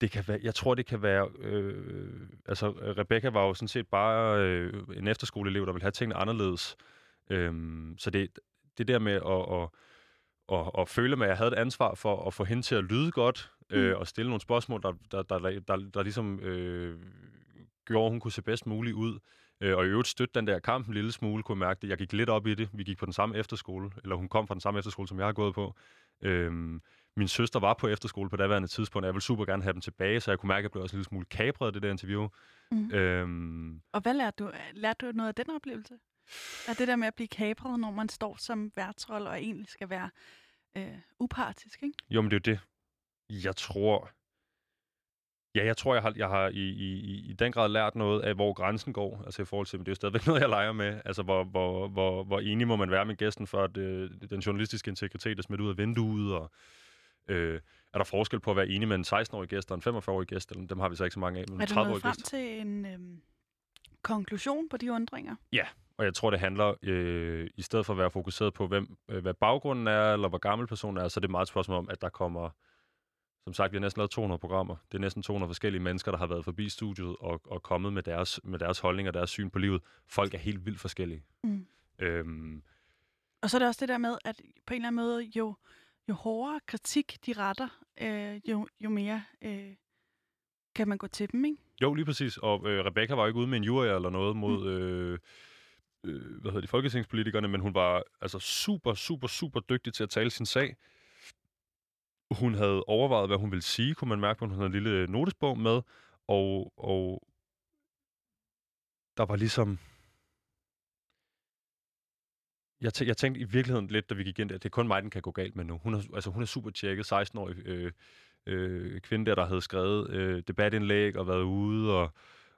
det kan være, jeg tror, det kan være... Øh, altså, Rebecca var jo sådan set bare øh, en efterskoleelev, der ville have tingene anderledes. Øhm, så det, det der med at, at, at, at føle, at jeg havde et ansvar for at få hende til at lyde godt, øh, og stille nogle spørgsmål, der, der, der, der, der, der ligesom øh, gjorde, at hun kunne se bedst muligt ud. Øh, og i øvrigt støtte den der kamp en lille smule, kunne jeg mærke det. Jeg gik lidt op i det. Vi gik på den samme efterskole, eller hun kom fra den samme efterskole, som jeg har gået på. Øhm, min søster var på efterskole på daværende tidspunkt, og jeg ville super gerne have dem tilbage, så jeg kunne mærke, at jeg blev også en lille smule kapret af det der interview. Mm. Øhm, Og hvad lærte du? Lærte du noget af den oplevelse? Er det der med at blive kapret, når man står som værtsrolle og egentlig skal være øh, upartisk, ikke? jo, men det er jo det. Jeg tror... Ja, jeg tror, jeg har, jeg har i, i, i- i den grad lært noget af, hvor grænsen går. Altså i forhold til, men det er jo stadigvæk noget, jeg leger med. Altså, hvor, hvor, hvor, hvor enig må man være med gæsten, for at øh, den journalistiske integritet er smidt ud af vinduet, og øh, er der forskel på at være enig med en 16-årig gæst og en 45-årig gæst? Eller, dem har vi så ikke så mange af, men Er en du 30-årig nået frem gæst. til en øhm, konklusion på de undringer? Og jeg tror, det handler, øh, i stedet for at være fokuseret på, hvem, øh, hvad baggrunden er, eller hvor gammel personen er, så er det meget et spørgsmål om, at der kommer, som sagt, vi har næsten lavet 200 programmer. Det er næsten 200 forskellige mennesker, der har været forbi studiet og, og kommet med deres, med deres holdning og deres syn på livet. Folk er helt vildt forskellige. Mm. Øhm, Og så er det også det der med, at på en eller anden måde, jo, jo hårdere kritik de retter, øh, jo, jo mere øh, kan man gå til dem, ikke? Jo, lige præcis. Og øh, Rebecca var jo ikke ude med en jury eller noget mod... Mm. Øh, øh, hvad hedder de, folketingspolitikerne, men hun var altså super, super, super dygtig til at tale sin sag. Hun havde overvejet, hvad hun ville sige, kunne man mærke, på, hun havde en lille notesbog med, og, og der var ligesom... Jeg, tæ- jeg tænkte i virkeligheden lidt, da vi gik ind der, det er kun mig, den kan gå galt med nu. Hun er, altså, hun er super tjekket, 16-årig øh, øh, kvinde der, der havde skrevet øh, debatindlæg og været ude og,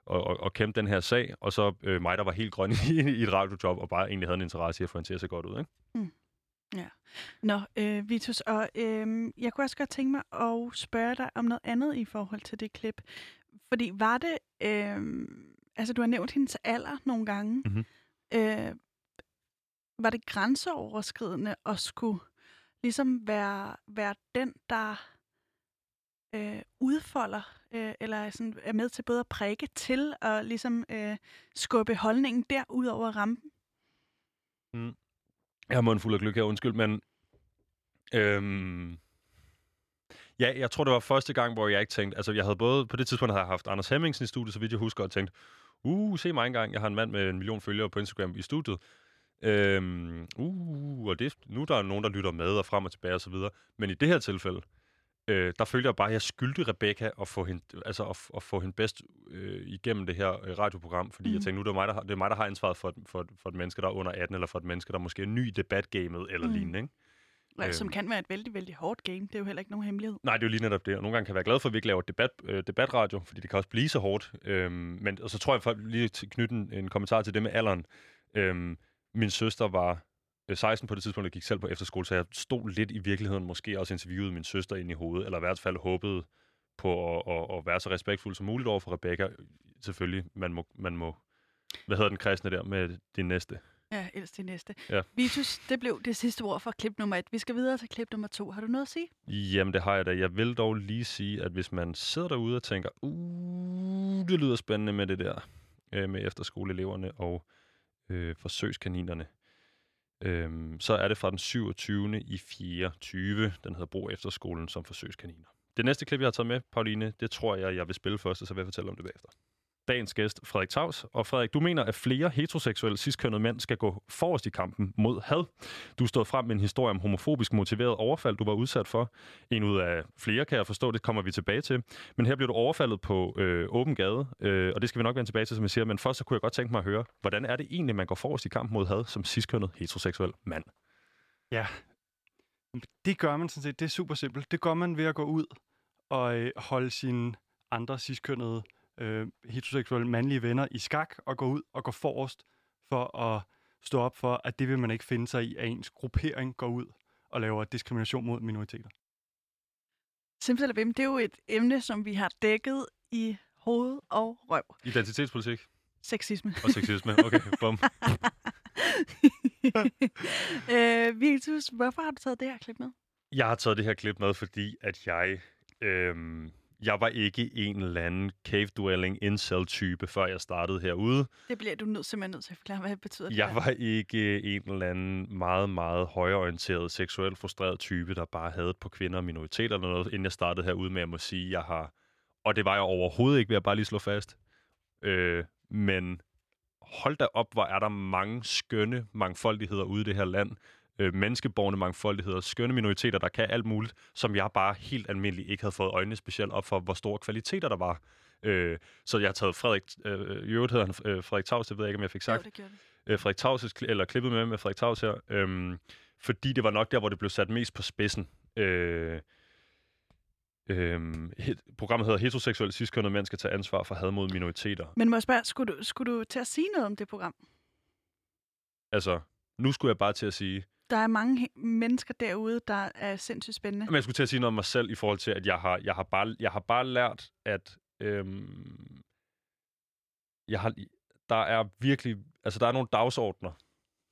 og, og, og kæmpe den her sag, og så øh, mig, der var helt grøn i, i et radiojob, og bare egentlig havde en interesse i at få hende til at se godt ud. Ikke? Nå, øh, Vitus, og øh, jeg kunne også godt tænke mig at spørge dig om noget andet i forhold til det klip. Fordi var det, øh, altså du har nævnt hendes alder nogle gange, Mhm. øh, var det grænseoverskridende at skulle ligesom være, være den, der øh, udfolder, øh, eller sådan, er med til både at prikke til og ligesom øh, skubbe holdningen der ud over rampen? Mm. Jeg har munden fuld af gløk her, undskyld, men... Øhm, ja, jeg tror, det var første gang, hvor jeg ikke tænkte... Altså, jeg havde både... På det tidspunkt havde jeg haft Anders Hemmingsen i studiet, så vidt jeg husker, og tænkt, uh, se mig engang, jeg har en mand med en million følgere på Instagram i studiet. Øhm, uh, og det, nu er der nogen, der lytter med og frem og tilbage og så videre. Men i det her tilfælde, øh, der følte jeg bare, at jeg skyldte Rebecca at få hende, altså at, at få hende bedst øh, igennem det her øh, radioprogram, fordi mm. jeg Mhm. tænkte, nu er det, mig, der har, det er mig, der har ansvaret for, et- for, et- for et menneske, der er under 18, eller for et menneske, der måske er ny i debatgamet eller Mm. lignende. Ikke? Øhm. Som Øhm. kan være et vældig, vældig hårdt game. Det er jo heller ikke nogen hemmelighed. Nej, det er jo lige netop det. Og nogle gange kan jeg være glad for, at vi ikke laver debat, øh, debatradio, fordi det kan også blive så hårdt. Øhm, men, og så tror jeg for lige knytte en, en kommentar til det med alderen. Øhm, min søster var øh, 16 på det tidspunkt, jeg gik selv på efterskole, så jeg stod lidt i virkeligheden måske også interviewede min søster ind i hovedet, eller i hvert fald håbede på at, at, at være så respektfuld som muligt over for Rebecca. Selvfølgelig, man må, man må hvad hedder den kristne der med din næste? Ja, ellers det næste. Ja. Vitus, det blev det sidste ord for klip nummer et. Vi skal videre til klip nummer to. Har du noget at sige? Jamen, det har jeg da. Jeg vil dog lige sige, at hvis man sidder derude og tænker, uh, det lyder spændende med det der, øh, med efterskoleeleverne og øh, forsøgskaninerne, øh, så er det fra den 27. i 24. Den hedder Brug Efterskolen som forsøgskaniner. Det næste klip, jeg har taget med, Pauline, det tror jeg, jeg vil spille først, og så vil jeg fortælle om det bagefter. Dagens gæst, Frederik Tavs. Og Frederik, du mener, at flere heteroseksuelle ciskønnede mænd skal gå forrest i kampen mod had. Du stod frem med en historie om homofobisk motiveret overfald, du var udsat for. En ud af flere, kan jeg forstå, det kommer vi tilbage til. Men her blev du overfaldet på øh, åben gade, øh, og det skal vi nok vende tilbage til, som jeg siger. Men først så kunne jeg godt tænke mig at høre, hvordan er det egentlig, man går forrest i kampen mod had som ciskønnet heteroseksuel mand? Ja, Det gør man sådan set. Det er super simpelt. Det gør man ved at gå ud og øh, holde sine andre ciskønnede øh, heteroseksuelle mandlige venner i skak og gå ud og gå forrest for at stå op for, at det vil man ikke finde sig i, at ens gruppering går ud og laver diskrimination mod minoriteter. Simsalabim, det er jo et emne, som vi har dækket i hoved og røv. Identitetspolitik Sexisme. og sexisme. Okay, bum. øh, Vitus, hvorfor har du taget det her klip med? Jeg har taget det her klip med, fordi at jeg... Øhm, jeg var ikke en eller anden cave-dwelling incel-type, før jeg startede herude. Det bliver du nødt, simpelthen nødt til at forklare, hvad det betyder. det Jeg var ikke en eller anden meget, meget højorienteret, seksuelt frustreret type, der bare havde på kvinder og minoriteter eller noget, inden jeg startede herude med, at må sige, at jeg har... Og det var jeg overhovedet ikke, vil jeg bare lige slå fast. Øh, men hold da op, hvor er der mange skønne mangfoldigheder ude i det her land. Øh, menneskeborgende mangfoldigheder, skønne minoriteter, der kan alt muligt, som jeg bare helt almindeligt ikke havde fået øjnene specielt op for, hvor store kvaliteter der var. Øh, så jeg har taget Frederik, øh, i øvrigt hedder han øh, Frederik Tavs, det ved jeg ikke, om jeg fik sagt Jo, det gjorde det. øh, Frederik Tavs, eller klippet med med Frederik Tavs her, øhm, fordi det var nok der, hvor det blev sat mest på spidsen. Øh, øhm, he, programmet hedder Heteroseksuelle ciskønnede mænd skal tage ansvar for had mod minoriteter. Men må jeg spørge, skulle du, skulle du til at sige noget om det program? Altså, nu skulle jeg bare til at sige, Der er mange mennesker derude, der er sindssygt spændende. men jeg skulle til at sige noget om mig selv i forhold til, at jeg har, jeg har, bare, jeg har bare lært, at øhm, jeg har, der er virkelig, altså der er nogle dagsordner.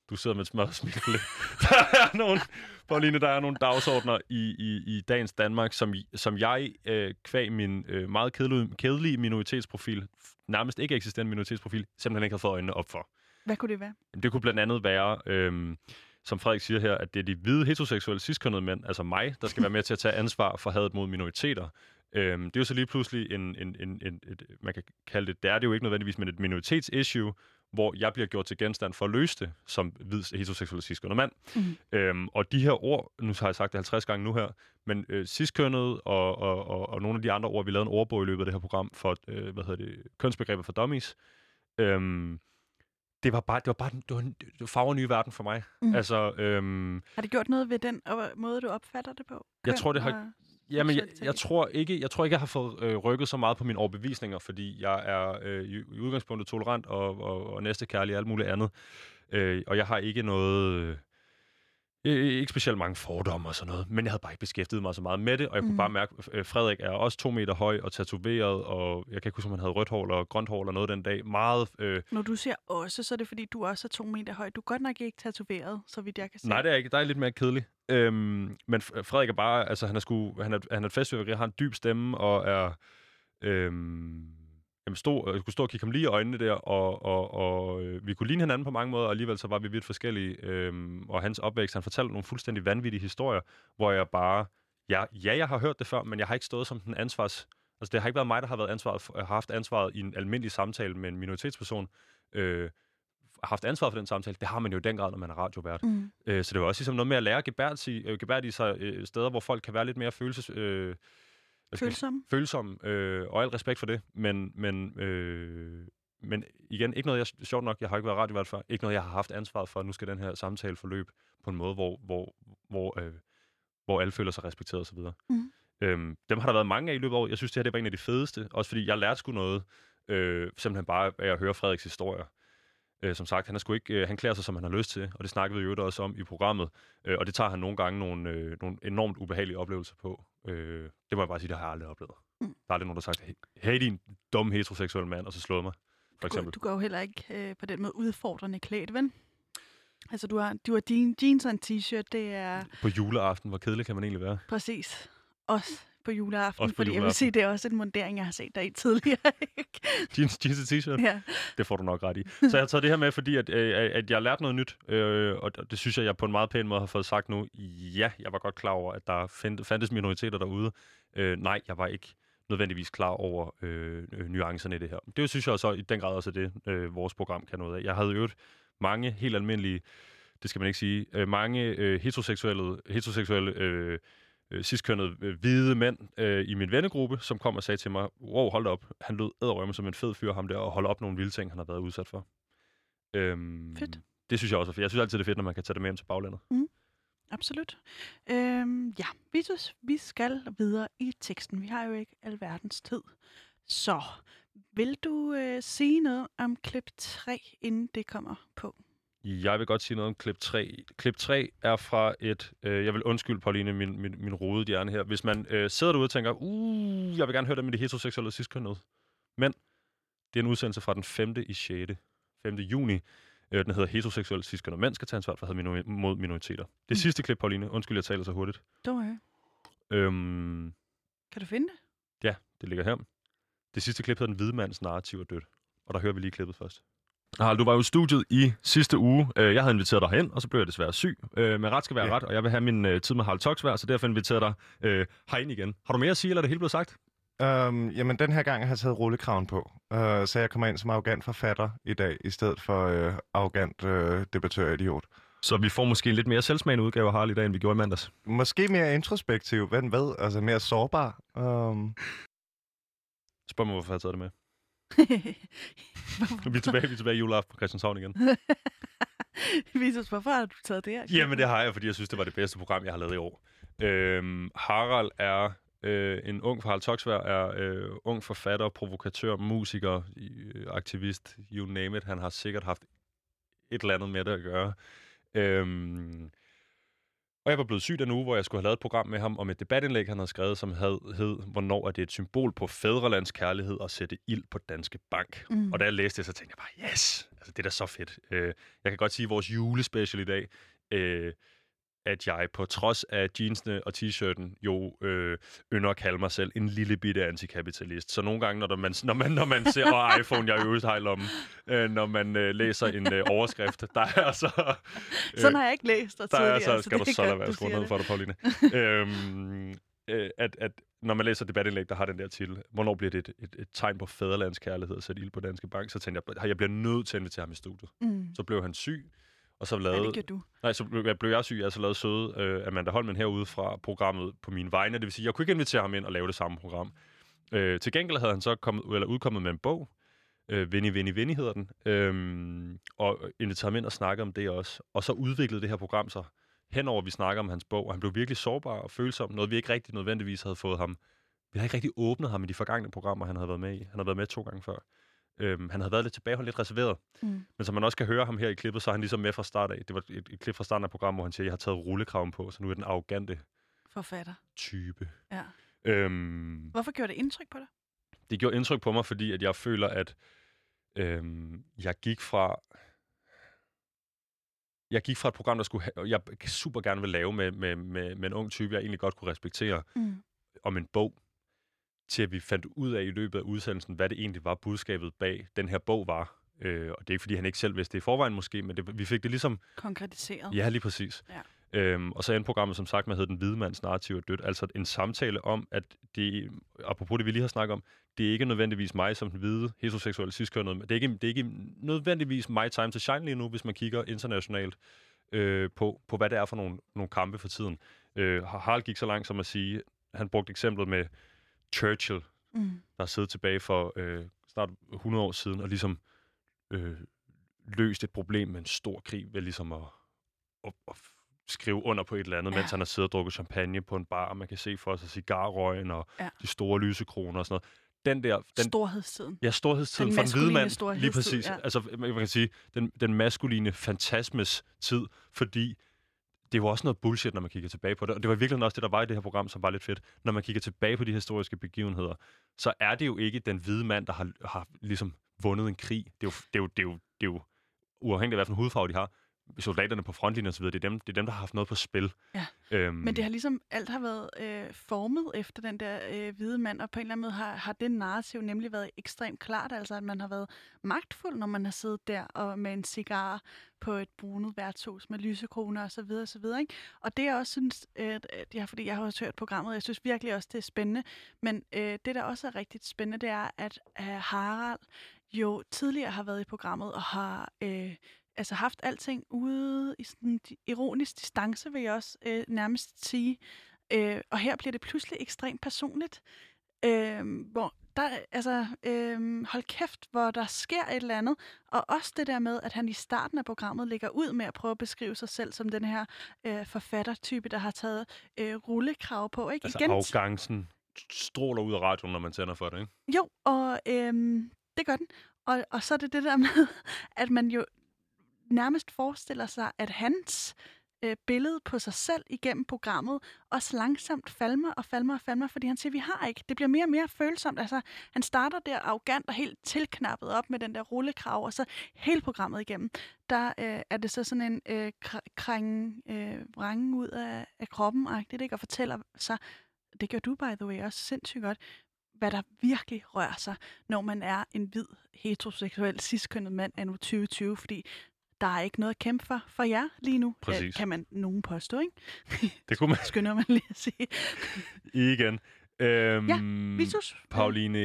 Du sidder med et smadret smil. der er nogle, Pauline, der er nogle dagsordner i, i, i dagens Danmark, som, som jeg, øh, kvæg min øh, meget kedelige, kedelige minoritetsprofil, nærmest ikke eksisterende minoritetsprofil, simpelthen ikke har fået øjnene op for. Hvad kunne det være? Det kunne blandt andet være, øhm, som Frederik siger her, at det er de hvide heteroseksuelle ciskønnede mænd, altså mig, der skal være med til at tage ansvar for hadet mod minoriteter. Øhm, det er jo så lige pludselig en, en, en, en et, man kan kalde det, det er det jo ikke nødvendigvis, men et minoritetsissue, hvor jeg bliver gjort til genstand for at løse det som hvid heteroseksuel ciskønnet mand. Mhm. Øhm, og de her ord, nu har jeg sagt det 50 gange nu her, men øh, ciskønnet og, og, og, og nogle af de andre ord, vi lavede en ordbog i løbet af det her program for, øh, hvad hedder det, kønsbegreber for dummies, øhm, det var bare, det var bare det var, en- det var farver nye verden for mig. Mhm. Altså, øhm, Har det gjort noget ved den og- måde, du opfatter det på? Jeg Køn tror, det har- Jamen, jeg, jeg, tror ikke, jeg tror ikke, jeg har fået øh, rykket så meget på mine overbevisninger, fordi jeg er øh, i, i udgangspunktet tolerant og, og, og næstekærlig og alt muligt andet. Øh, og jeg har ikke noget... Øh, ikke specielt mange fordomme og sådan noget, men jeg havde bare ikke beskæftiget mig så meget med det, og jeg kunne Mm. bare mærke, at Frederik er også to meter høj og tatoveret, og jeg kan ikke huske, om han havde rødt hår eller grønt hår eller noget den dag. Meget... Øh, Når du siger også, så er det fordi, du også er to meter høj. Du er godt nok ikke tatoveret, så vidt jeg kan se. Nej, det er ikke. Der er lidt mere kedelig. Øhm, men Frederik er bare, altså han er, sgu, han er, han er et festfyrværkeri, har en dyb stemme, og er, øhm, jamen stod, jeg kunne stå og kigge ham lige i øjnene der, og, og, og øh, vi kunne ligne hinanden på mange måder, og alligevel så var vi vidt forskellige. Øhm, og hans opvækst, han fortalte nogle fuldstændig vanvittige historier, hvor jeg bare, ja, ja, jeg har hørt det før, men jeg har ikke stået som den ansvars... Altså, det har ikke været mig, der har været ansvaret har haft ansvaret i en almindelig samtale med en minoritetsperson. Øh, haft ansvaret for den samtale. Det har man jo i den grad, når man er radiovært. Mm. Øh, så det var også ligesom noget med at lære gebærd, øh, gebærd i sig øh, steder, hvor folk kan være lidt mere følelses, øh, Følsom. følsomme, øh, og al respekt for det. Men, men, øh, men igen, ikke noget, jeg, sjovt nok, jeg har ikke været radiovært før, ikke noget, jeg har haft ansvaret for, nu skal den her samtale forløbe på en måde, hvor, hvor, hvor, øh, hvor alle føler sig respekteret osv. Mhm. Øhm, dem har der været mange af i løbet af året. Jeg synes, det her det var en af de fedeste, også fordi jeg lærte sgu noget, øh, simpelthen bare af at høre Frederiks historier. Øh, som sagt, han, er sgu ikke, øh, han klæder sig, som han har lyst til, og det snakkede vi jo også om i programmet. Øh, og det tager han nogle gange nogle, øh, nogle enormt ubehagelige oplevelser på. Øh, det må jeg bare sige, det har jeg aldrig oplevet. Mm. Der er aldrig nogen, der har sagt, hey, din dumme heteroseksuelle mand, og så slået mig, for Du, eksempel. du går jo heller ikke øh, på den måde udfordrende klædt, vel? Altså, du har, du har jeans og en t-shirt, det er På juleaften, hvor kedelig kan man egentlig være? præcis også på juleaften, Også på fordi jeg vil juleaften. sige, det er også en mundering, jeg har set dig i tidligere. Jeans, jeans og t-shirt? ja. Det får du nok ret i. Så jeg har taget det her med, fordi at, øh, at jeg har lært noget nyt, øh, og det synes jeg, jeg på en meget pæn måde har fået sagt nu. Ja, jeg var godt klar over, at der fandtes minoriteter derude. Øh, nej, jeg var ikke nødvendigvis klar over øh, øh, nuancerne i det her. Det synes jeg også i den grad også er det, øh, vores program kan noget af. Jeg havde jo mange helt almindelige, det skal man ikke sige, øh, mange øh, heteroseksuelle, heteroseksuelle øh, øh, ciskønnede øh, hvide mænd øh, i min vennegruppe, som kom og sagde til mig, wow, hold op, han lød æderrømme som en fed fyr, ham der, og holde op nogle vilde ting, han har været udsat for. Øhm, Fedt. Det synes jeg også er fedt. Jeg synes altid, det er fedt, når man kan tage det med hjem til baglandet. Absolut. Øhm, ja, vi, synes, vi skal videre i teksten. Vi har jo ikke alverdens tid. Så, vil du øh, sige noget om klip 3, inden det kommer på? Jeg vil godt sige noget om klip 3. Klip 3 er fra et... Øh, jeg vil undskylde, Pauline, min, min, min rodede hjerne her. Hvis man øh, sidder derude og tænker, uh, jeg vil gerne høre det med de heteroseksuelle og ciskønnede. Men det er en udsendelse fra den 5. i 6. 5. juni. Øh, den hedder Heteroseksuelle ciskønnede mænd skal tage ansvar for had minori- mod minoriteter. Det Mm. sidste klip, Pauline. Undskyld, jeg taler så hurtigt. Okay. Øhm, Kan du finde det? ja, det ligger her. Det sidste klip hedder Den hvide mands narrativ er dødt. Og der hører vi lige klippet først. Harald, du var jo i studiet i sidste uge. Øh, Jeg havde inviteret dig hen, og så blev jeg desværre syg. Øh, Men ret skal være Ja. ret, og jeg vil have min øh, tid med Harald Toksvær, så derfor inviterer jeg dig herind igen. Har du mere at sige, eller er det hele blevet sagt? Øhm, jamen, den her gang har jeg taget rullekraven på, øh, så jeg kommer ind som arrogant forfatter i dag, i stedet for øh, arrogant øh, debattør-idiot. Så vi får måske en lidt mere selvsmagende udgave af Harald i dag, end vi gjorde i mandags. Måske mere introspektiv, hvem ved, altså mere sårbar. Um, Spørg mig, hvorfor jeg har taget det med. Vi er tilbage, vi er tilbage i juleaften på Christianshavn igen. Visus, hvorfor har du taget det her? Jamen, det har jeg, fordi jeg synes, det var det bedste program, jeg har lavet i år. Øhm, Harald er øh, en ung, Harald Toksvær er øh, ung forfatter, provokatør, musiker, øh, aktivist, you name it. Han har sikkert haft et eller andet med det at gøre. Øhm, og jeg var blevet syg den uge, hvor jeg skulle have lavet et program med ham om et debatindlæg, han havde skrevet, som hed, hed Hvornår er det et symbol på fædrelands kærlighed at sætte ild på Danske Bank? Mm. Og da jeg læste det, så tænkte jeg bare, yes! Altså, det er da så fedt. Øh, jeg kan godt sige, at vores julespecial i dag, øh, at jeg på trods af jeansene og t-shirten jo øh, ynder at kalde mig selv en lille bitte antikapitalist. Så nogle gange, når, man, når, man, når man ser og iPhone, jeg øvrigt har i lommen, øh, når man øh, læser en øh, overskrift, der er altså... Sådan har jeg ikke læst dig der er tidligere. altså, skal det du så lade være du at skrue siger ned for dig, Pauline. øhm, øh, at, at når man læser debatindlæg, der har den der titel, hvornår bliver det et, et, et tegn på fædrelandskærlighed at sætte ild på Danske Bank, så tænkte jeg, jeg bliver nødt til at invitere ham i studiet. Mm. Så blev han syg, og så Ja, lavede... det gør du. Nej, så blev jeg, blev jeg syg, jeg så lavede søde øh, Amanda Holmen herude fra programmet på mine vegne. Det vil sige, jeg kunne ikke invitere ham ind og lave det samme program. Øh, til gengæld havde han så kommet, eller udkommet med en bog. Øh, Vinnie, Vinnie, Vinnie hedder den. Øhm, og inviterede ham ind og snakkede om det også. Og så udviklede det her program sig henover, vi snakker om hans bog. Og han blev virkelig sårbar og følsom. Noget, vi ikke rigtig nødvendigvis havde fået ham. Vi havde ikke rigtig åbnet ham i de forgangne programmer, han havde været med i. Han havde været med to gange før. Øhm, han havde været lidt tilbageholdt, lidt reserveret. Mm. Men som man også kan høre ham her i klippet, så er han ligesom med fra start af. Det var et, et klip fra starten af programmet, hvor han siger, jeg har taget rullekraven på, så nu er den arrogante Forfatter. type. Ja. Øhm, Hvorfor gjorde det indtryk på dig? det gjorde indtryk på mig, fordi at jeg føler, at øhm, jeg gik fra... Jeg gik fra et program, der skulle ha- jeg super gerne vil lave med, med, med, med en ung type, jeg egentlig godt kunne respektere, Mm. om en bog, til at vi fandt ud af i løbet af udsendelsen, hvad det egentlig var, budskabet bag den her bog var. Øh, og det er ikke, fordi han ikke selv vidste det i forvejen måske, men det, vi fik det ligesom Konkretiseret. Ja, lige præcis. Ja. Øhm, og så endte programmet, som sagt, med at hedde Den hvide mands narrativ er dødt. Altså en samtale om, at det, apropos det, vi lige har snakket om, det er ikke nødvendigvis mig som den hvide, heteroseksuelle ciskønnede. Det er ikke, det er ikke nødvendigvis my time to shine lige nu, hvis man kigger internationalt øh, på, på, hvad det er for nogle, nogle kampe for tiden. Øh, Harald gik så langt som at sige, han brugte eksemplet med Churchill, Mm. der siddet tilbage for øh, snart 100 år siden, og ligesom øh, løst et problem med en stor krig ved ligesom at, at, at skrive under på et eller andet, ja. Mens han har siddet og drukket champagne på en bar, og man kan se for sig cigarrøgen og Ja. de store lysekroner og sådan noget. Den der... Den, Storhedstiden. Ja, storhedstiden Den for den hvide mand. Lige præcis. ja. Altså, man kan sige, den, den maskuline fantasmes tid, fordi det er jo også noget bullshit, når man kigger tilbage på det. Og det var virkelig også det, der var i det her program, som var lidt fedt. Når man kigger tilbage på de historiske begivenheder, så er det jo ikke den hvide mand, der har, har ligesom vundet en krig. Det er jo, det er jo, det er jo, det er jo uafhængigt af, hvilken hudfarve de har. Soldaterne på frontlinjen osv., det er, dem, det er dem, der har haft noget på spil. Ja. Øhm, Men det har ligesom, alt har været øh, formet efter den der øh, hvide mand, og på en eller anden måde har, har det narrativ nemlig været ekstremt klart, altså at man har været magtfuld, når man har siddet der og med en cigar på et brunet værtshus med lysekroner og så videre, og så videre, ikke? Og det jeg også synes, øh, jeg, fordi jeg har også hørt programmet, jeg synes virkelig også, det er spændende, men øh, det der også er rigtig spændende, det er, at øh, Harald jo tidligere har været i programmet og har øh, altså haft alting ude i sådan ironisk distance, vil jeg også øh, nærmest sige. Øh, og her bliver det pludselig ekstremt personligt, øh, hvor der, altså, øh, hold kæft, hvor der sker et eller andet. Og også det der med, at han i starten af programmet ligger ud med at prøve at beskrive sig selv som den her øh, forfattertype, der har taget øh, rullekrav på. Ikke? altså, Igen, arrogancen stråler ud af radioen, når man tænder for det, ikke? jo, og øhm, det gør den. Og, og så er det det der med, at man jo nærmest forestiller sig, at hans øh, billede på sig selv igennem programmet også langsomt falmer og falmer og falmer, fordi han siger, vi har ikke. Det bliver mere og mere følsomt. Altså, han starter der arrogant og helt tilknappet op med den der rullekrav, og så hele programmet igennem, der øh, er det så sådan en øh, kr- kræng, øh, vrangen ud af, af kroppen, det ikke? og fortæller sig, det gør du, by the way, også sindssygt godt, hvad der virkelig rører sig, når man er en hvid, heteroseksuel, ciskønnet mand anno 2020, fordi der er ikke noget at kæmpe for for jer lige nu, Præcis. Øh, kan man nogen påstå, ikke? Det kunne man Skynder man lige at sige. igen. Øhm, Ja, Vitus. Pauline,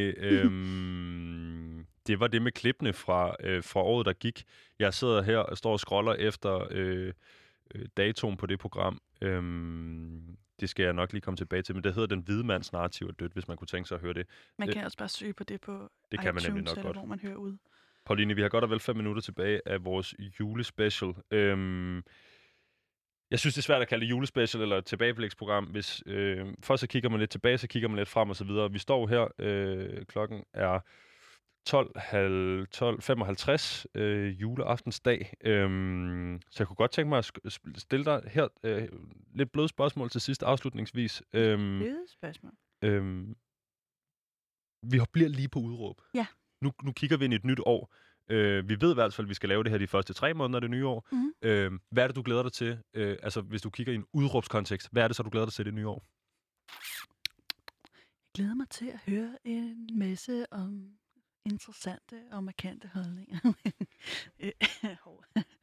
øhm, det var det med klippene fra, øh, fra året, der gik. Jeg sidder her og står og scroller efter øh, øh, datoen på det program. Øhm, det skal jeg nok lige komme tilbage til, men det hedder Den hvide mands narrativ er dødt, hvis man kunne tænke sig at høre det. Man Øh, kan også bare søge på det på Det kan man iTunes, nemlig nok eller godt. hvor man hører ud. Pauline, vi har godt og vel fem minutter tilbage af vores julespecial. Øhm, jeg synes, det er svært at kalde det julespecial eller et tilbageblikksprogram. Hvis, øh, først så kigger man lidt tilbage, så kigger man lidt frem og så videre. Vi står her, øh, klokken er 12, halv, 12.55 øh, juleaftensdag. Øhm, så jeg kunne godt tænke mig at stille dig her øh, lidt bløde spørgsmål til sidst afslutningsvis. Øhm, Bløde spørgsmål. Øhm, vi bliver lige på udråb. Ja. Nu, nu kigger vi ind i et nyt år. Øh, vi ved i hvert fald, at vi skal lave det her de første tre måneder af det nye år. Mhm. Øh, hvad er det, du glæder dig til? Øh, altså, hvis du kigger i en udråbskontekst, hvad er det så, du glæder dig til det nye år? Jeg glæder mig til at høre en masse om interessante og markante holdninger. Øh.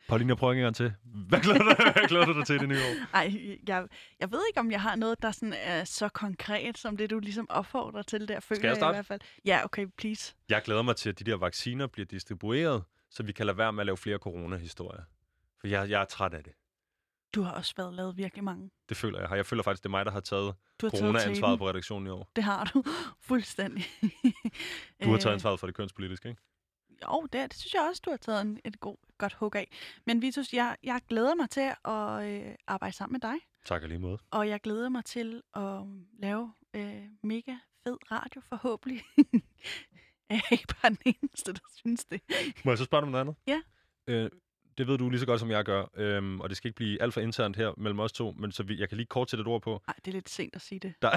Pauline, jeg prøver en gang til. Hvad glæder du, hvad glæder du dig til det nye år? Ej, jeg, jeg ved ikke, om jeg har noget, der sådan er så konkret, som det, du ligesom opfordrer til der, føler jeg jeg i starte? hvert fald. Ja, okay, please. Jeg glæder mig til, at de der vacciner bliver distribueret, så vi kan lade være med at lave flere corona-historier. For jeg, jeg er træt af det. Du har også været lavet virkelig mange. Det føler jeg. Jeg føler faktisk, det er mig, der har taget har corona-ansvaret på redaktionen i år. Det har du. Fuldstændig. Du har taget Øh, ansvaret for det kønspolitiske, ikke? Jo, det, det synes jeg også, du har taget en, et god, godt hug af. Men Vitus, jeg, jeg glæder mig til at øh, arbejde sammen med dig. Tak lige måde. Og jeg glæder mig til at lave øh, mega fed radio, forhåbentlig. jeg er ikke bare den eneste, der synes det. Må jeg så spørge dig om noget andet? Ja. Øh, det ved du lige så godt, som jeg gør, øhm, og det skal ikke blive alt for internt her mellem os to, men så vi, jeg kan lige kort sætte et ord på. Nej, det er lidt sent at sige det. Der,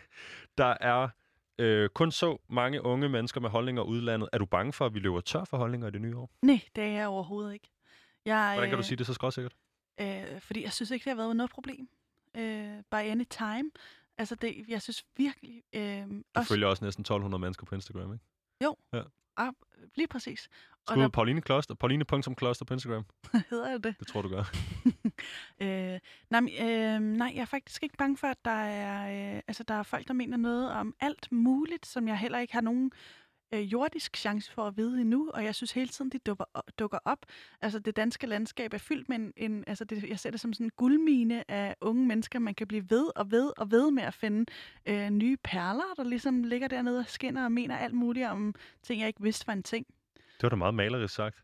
der er øh, kun så mange unge mennesker med holdninger udlandet. Er du bange for, at vi løber tør for holdninger i det nye år? Nej, det er jeg overhovedet ikke. Jeg, Hvordan kan du sige det så skråsikkert? Øh, fordi jeg synes ikke, det har været noget problem. Øh, by any time. Altså, det, jeg synes virkelig... Øh, Du følger også næsten 1200 mennesker på Instagram, ikke? Ah, lige præcis. Og Skud der Pauline Kloster. Pauline.kloster på Instagram. hedder jeg det. Det tror du gør. øh, nej, øh, nej, jeg er faktisk ikke bange for, at der er, øh, altså, der er folk, der mener noget om alt muligt, som jeg heller ikke har nogen øh, jordisk chance for at vide endnu, og jeg synes hele tiden, de dukker, dukker op. Altså, det danske landskab er fyldt med en, en altså, det, jeg ser det som sådan en guldmine af unge mennesker, man kan blive ved og ved og ved med at finde øh, nye perler, der ligesom ligger dernede og skinner og mener alt muligt om ting, jeg ikke vidste var en ting. Det var da meget malerisk sagt.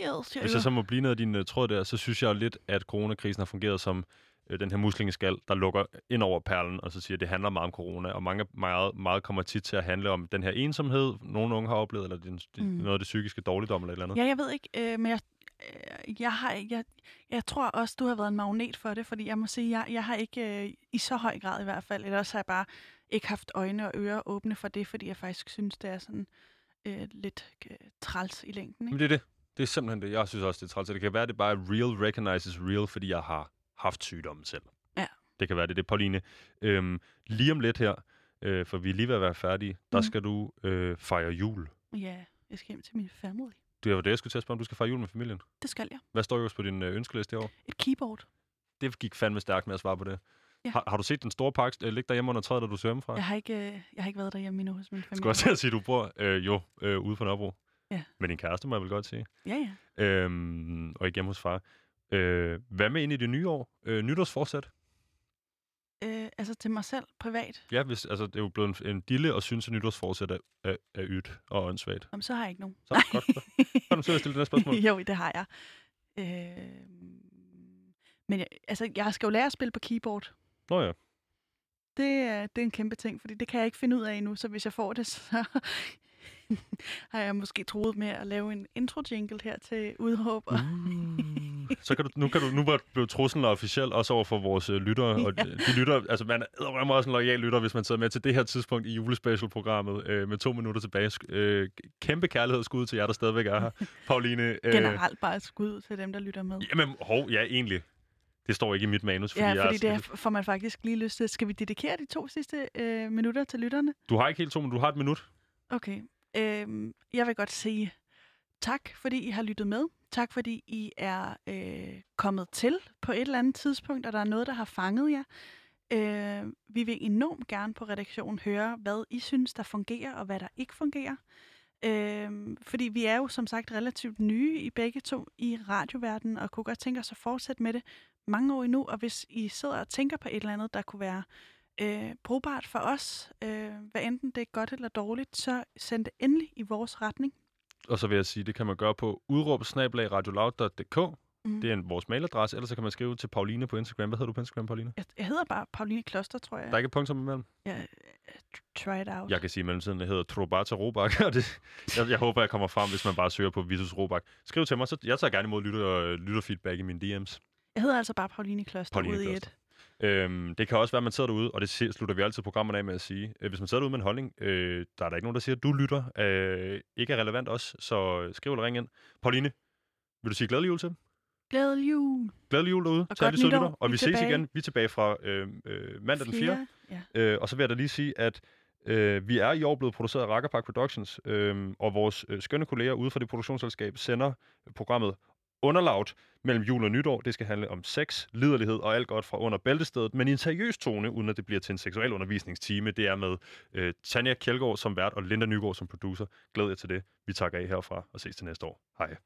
Yes, Hvis jeg så må blive ned af din uh, tråd der, så synes jeg jo lidt, at coronakrisen har fungeret som uh, den her muslingeskal, der lukker ind over perlen, og så siger, at det handler meget om corona, og mange, meget, meget kommer tit til at handle om den her ensomhed, nogle unge har oplevet, eller den, mm. Noget af det psykiske dårligdom eller et eller andet. Ja, jeg ved ikke, øh, men jeg, øh, jeg, har, jeg, jeg tror også, du har været en magnet for det, fordi jeg må sige, jeg, jeg har ikke øh, i så høj grad i hvert fald, eller også har jeg bare ikke haft øjne og ører åbne for det, fordi jeg faktisk synes, det er sådan øh, lidt øh, træls i længden. Men Ikke? det er det. Det er simpelthen det. Jeg synes også, det er træls. Det kan være, det bare er real recognizes real, fordi jeg har haft sygdommen selv. Ja. Det kan være det. Det Pauline. Øhm, lige om lidt her, øh, for vi er lige ved at være færdige, der Mhm. skal du øh, fejre jul. Ja, jeg skal hjem til min family. Det var det, jeg skulle til at spørge, om du skal fejre jul med familien. Det skal jeg. Hvad står øverst på din øh, ønskeliste i år? Et keyboard. Det gik fandme stærkt med at svare på det. Ja. Har, har du set den store pakke øh, ligge derhjemme under træet, da du ser hjemmefra? Jeg har ikke, øh, jeg har ikke været derhjemme endnu hos min Jeg familie. skulle også til at sige, at du bor øh, jo øh, ude på Nørrebro. Ja. Men din kæreste må jeg vel godt sige. Ja, ja. Øhm, og ikke hjemme hos far. Øh, hvad med ind i det nye år? Øh, nytårsforsæt? Øh, altså til mig selv, privat. Ja, hvis, altså, det er jo blevet en, en dille og synes, at nytårsforsæt er, er, er ydt og åndssvagt. Jamen, så har jeg ikke nogen. Så, godt. Så, så vil jeg stille det her spørgsmål. jo, det har jeg. Øh, men jeg, altså, jeg skal jo lære at spille på keyboard. Nå ja. Det, er- det er en kæmpe ting, fordi det kan jeg ikke finde ud af endnu, så hvis jeg får det, så har jeg måske troet med at lave en intro-jingle her til. Og, Uh, så kan du, nu, kan du, nu blev truslen officiel også over for vores øh, lyttere, og Ja. de, de lytter, altså man er også en lojal lytter, hvis man sidder med til det her tidspunkt i julespecialprogrammet øh, med to minutter tilbage. Øh, kæmpe kærlighedsskud til jer, der stadigvæk er her. Pauline. Øh, generelt bare skud til dem, der lytter med. Jamen, hov, ja, egentlig. Det står ikke i mit manus, fordi, Ja, jeg fordi er, det er- får man faktisk lige lyst til. Skal vi dedikere de to sidste øh, minutter til lytterne? Du har ikke helt to, men du har et minut. Okay. Øhm, jeg vil godt sige tak, fordi I har lyttet med. Tak, fordi I er øh, kommet til på et eller andet tidspunkt, og der er noget, der har fanget jer. Øh, vi vil enormt gerne på redaktionen høre, hvad I synes, der fungerer, og hvad der ikke fungerer. Øh, fordi vi er jo som sagt relativt nye i begge to i radioverdenen, og kunne godt tænke os at fortsætte med det mange år endnu. Og hvis I sidder og tænker på et eller andet, der kunne være øh, brugbart for os, øh, hvad enten det er godt eller dårligt, så send det endelig i vores retning. Og så vil jeg sige, det kan man gøre på udråb-radioloud.dk. Mm. Det er en, vores mailadresse. Ellers så kan man skrive til Pauline på Instagram. Hvad hedder du på Instagram, Pauline? Jeg, jeg hedder bare Pauline Kloster, tror jeg. Der er ikke et punktum imellem. Ja, try it out. Jeg kan sige i mellemtiden, jeg hedder Trobata Robak, og det, jeg, jeg håber, jeg kommer frem, hvis man bare søger på Vitus Robak. Skriv til mig, så jeg tager gerne imod lytter, lytterfeedback i mine DM's. Jeg hedder altså bare Pauline Kloster Pauline ude i Kloster. et. Øhm, det kan også være, at man sidder derude, og det slutter vi altid programmerne af med at sige. Øh, hvis man sidder derude med en holdning, øh, der er der ikke nogen, der siger, at du lytter, øh, ikke er relevant også, så skriv eller ring ind. Pauline, vil du sige glædelig jul til dem? Glædelig jul. Glædelig jul derude Og til alle godt de nytår. og Vi vi, ses tilbage. igen. Vi er tilbage fra øh, øh, mandag den 4. Ja. Øh, og så vil jeg da lige sige, at øh, vi er i år blevet produceret af Rakkerpark Productions, øh, og vores øh, skønne kolleger ude fra det produktionsselskab sender programmet Underlaut mellem jul og nytår. Det skal handle om sex, liderlighed og alt godt fra under bæltestedet, men i en seriøs tone, uden at det bliver til en seksuel undervisningstime. Det er med øh, Tanja Kjeldgaard som vært og Linda Nygaard som producer. Glæd jer til det. Vi takker af herfra og ses til næste år. Hej.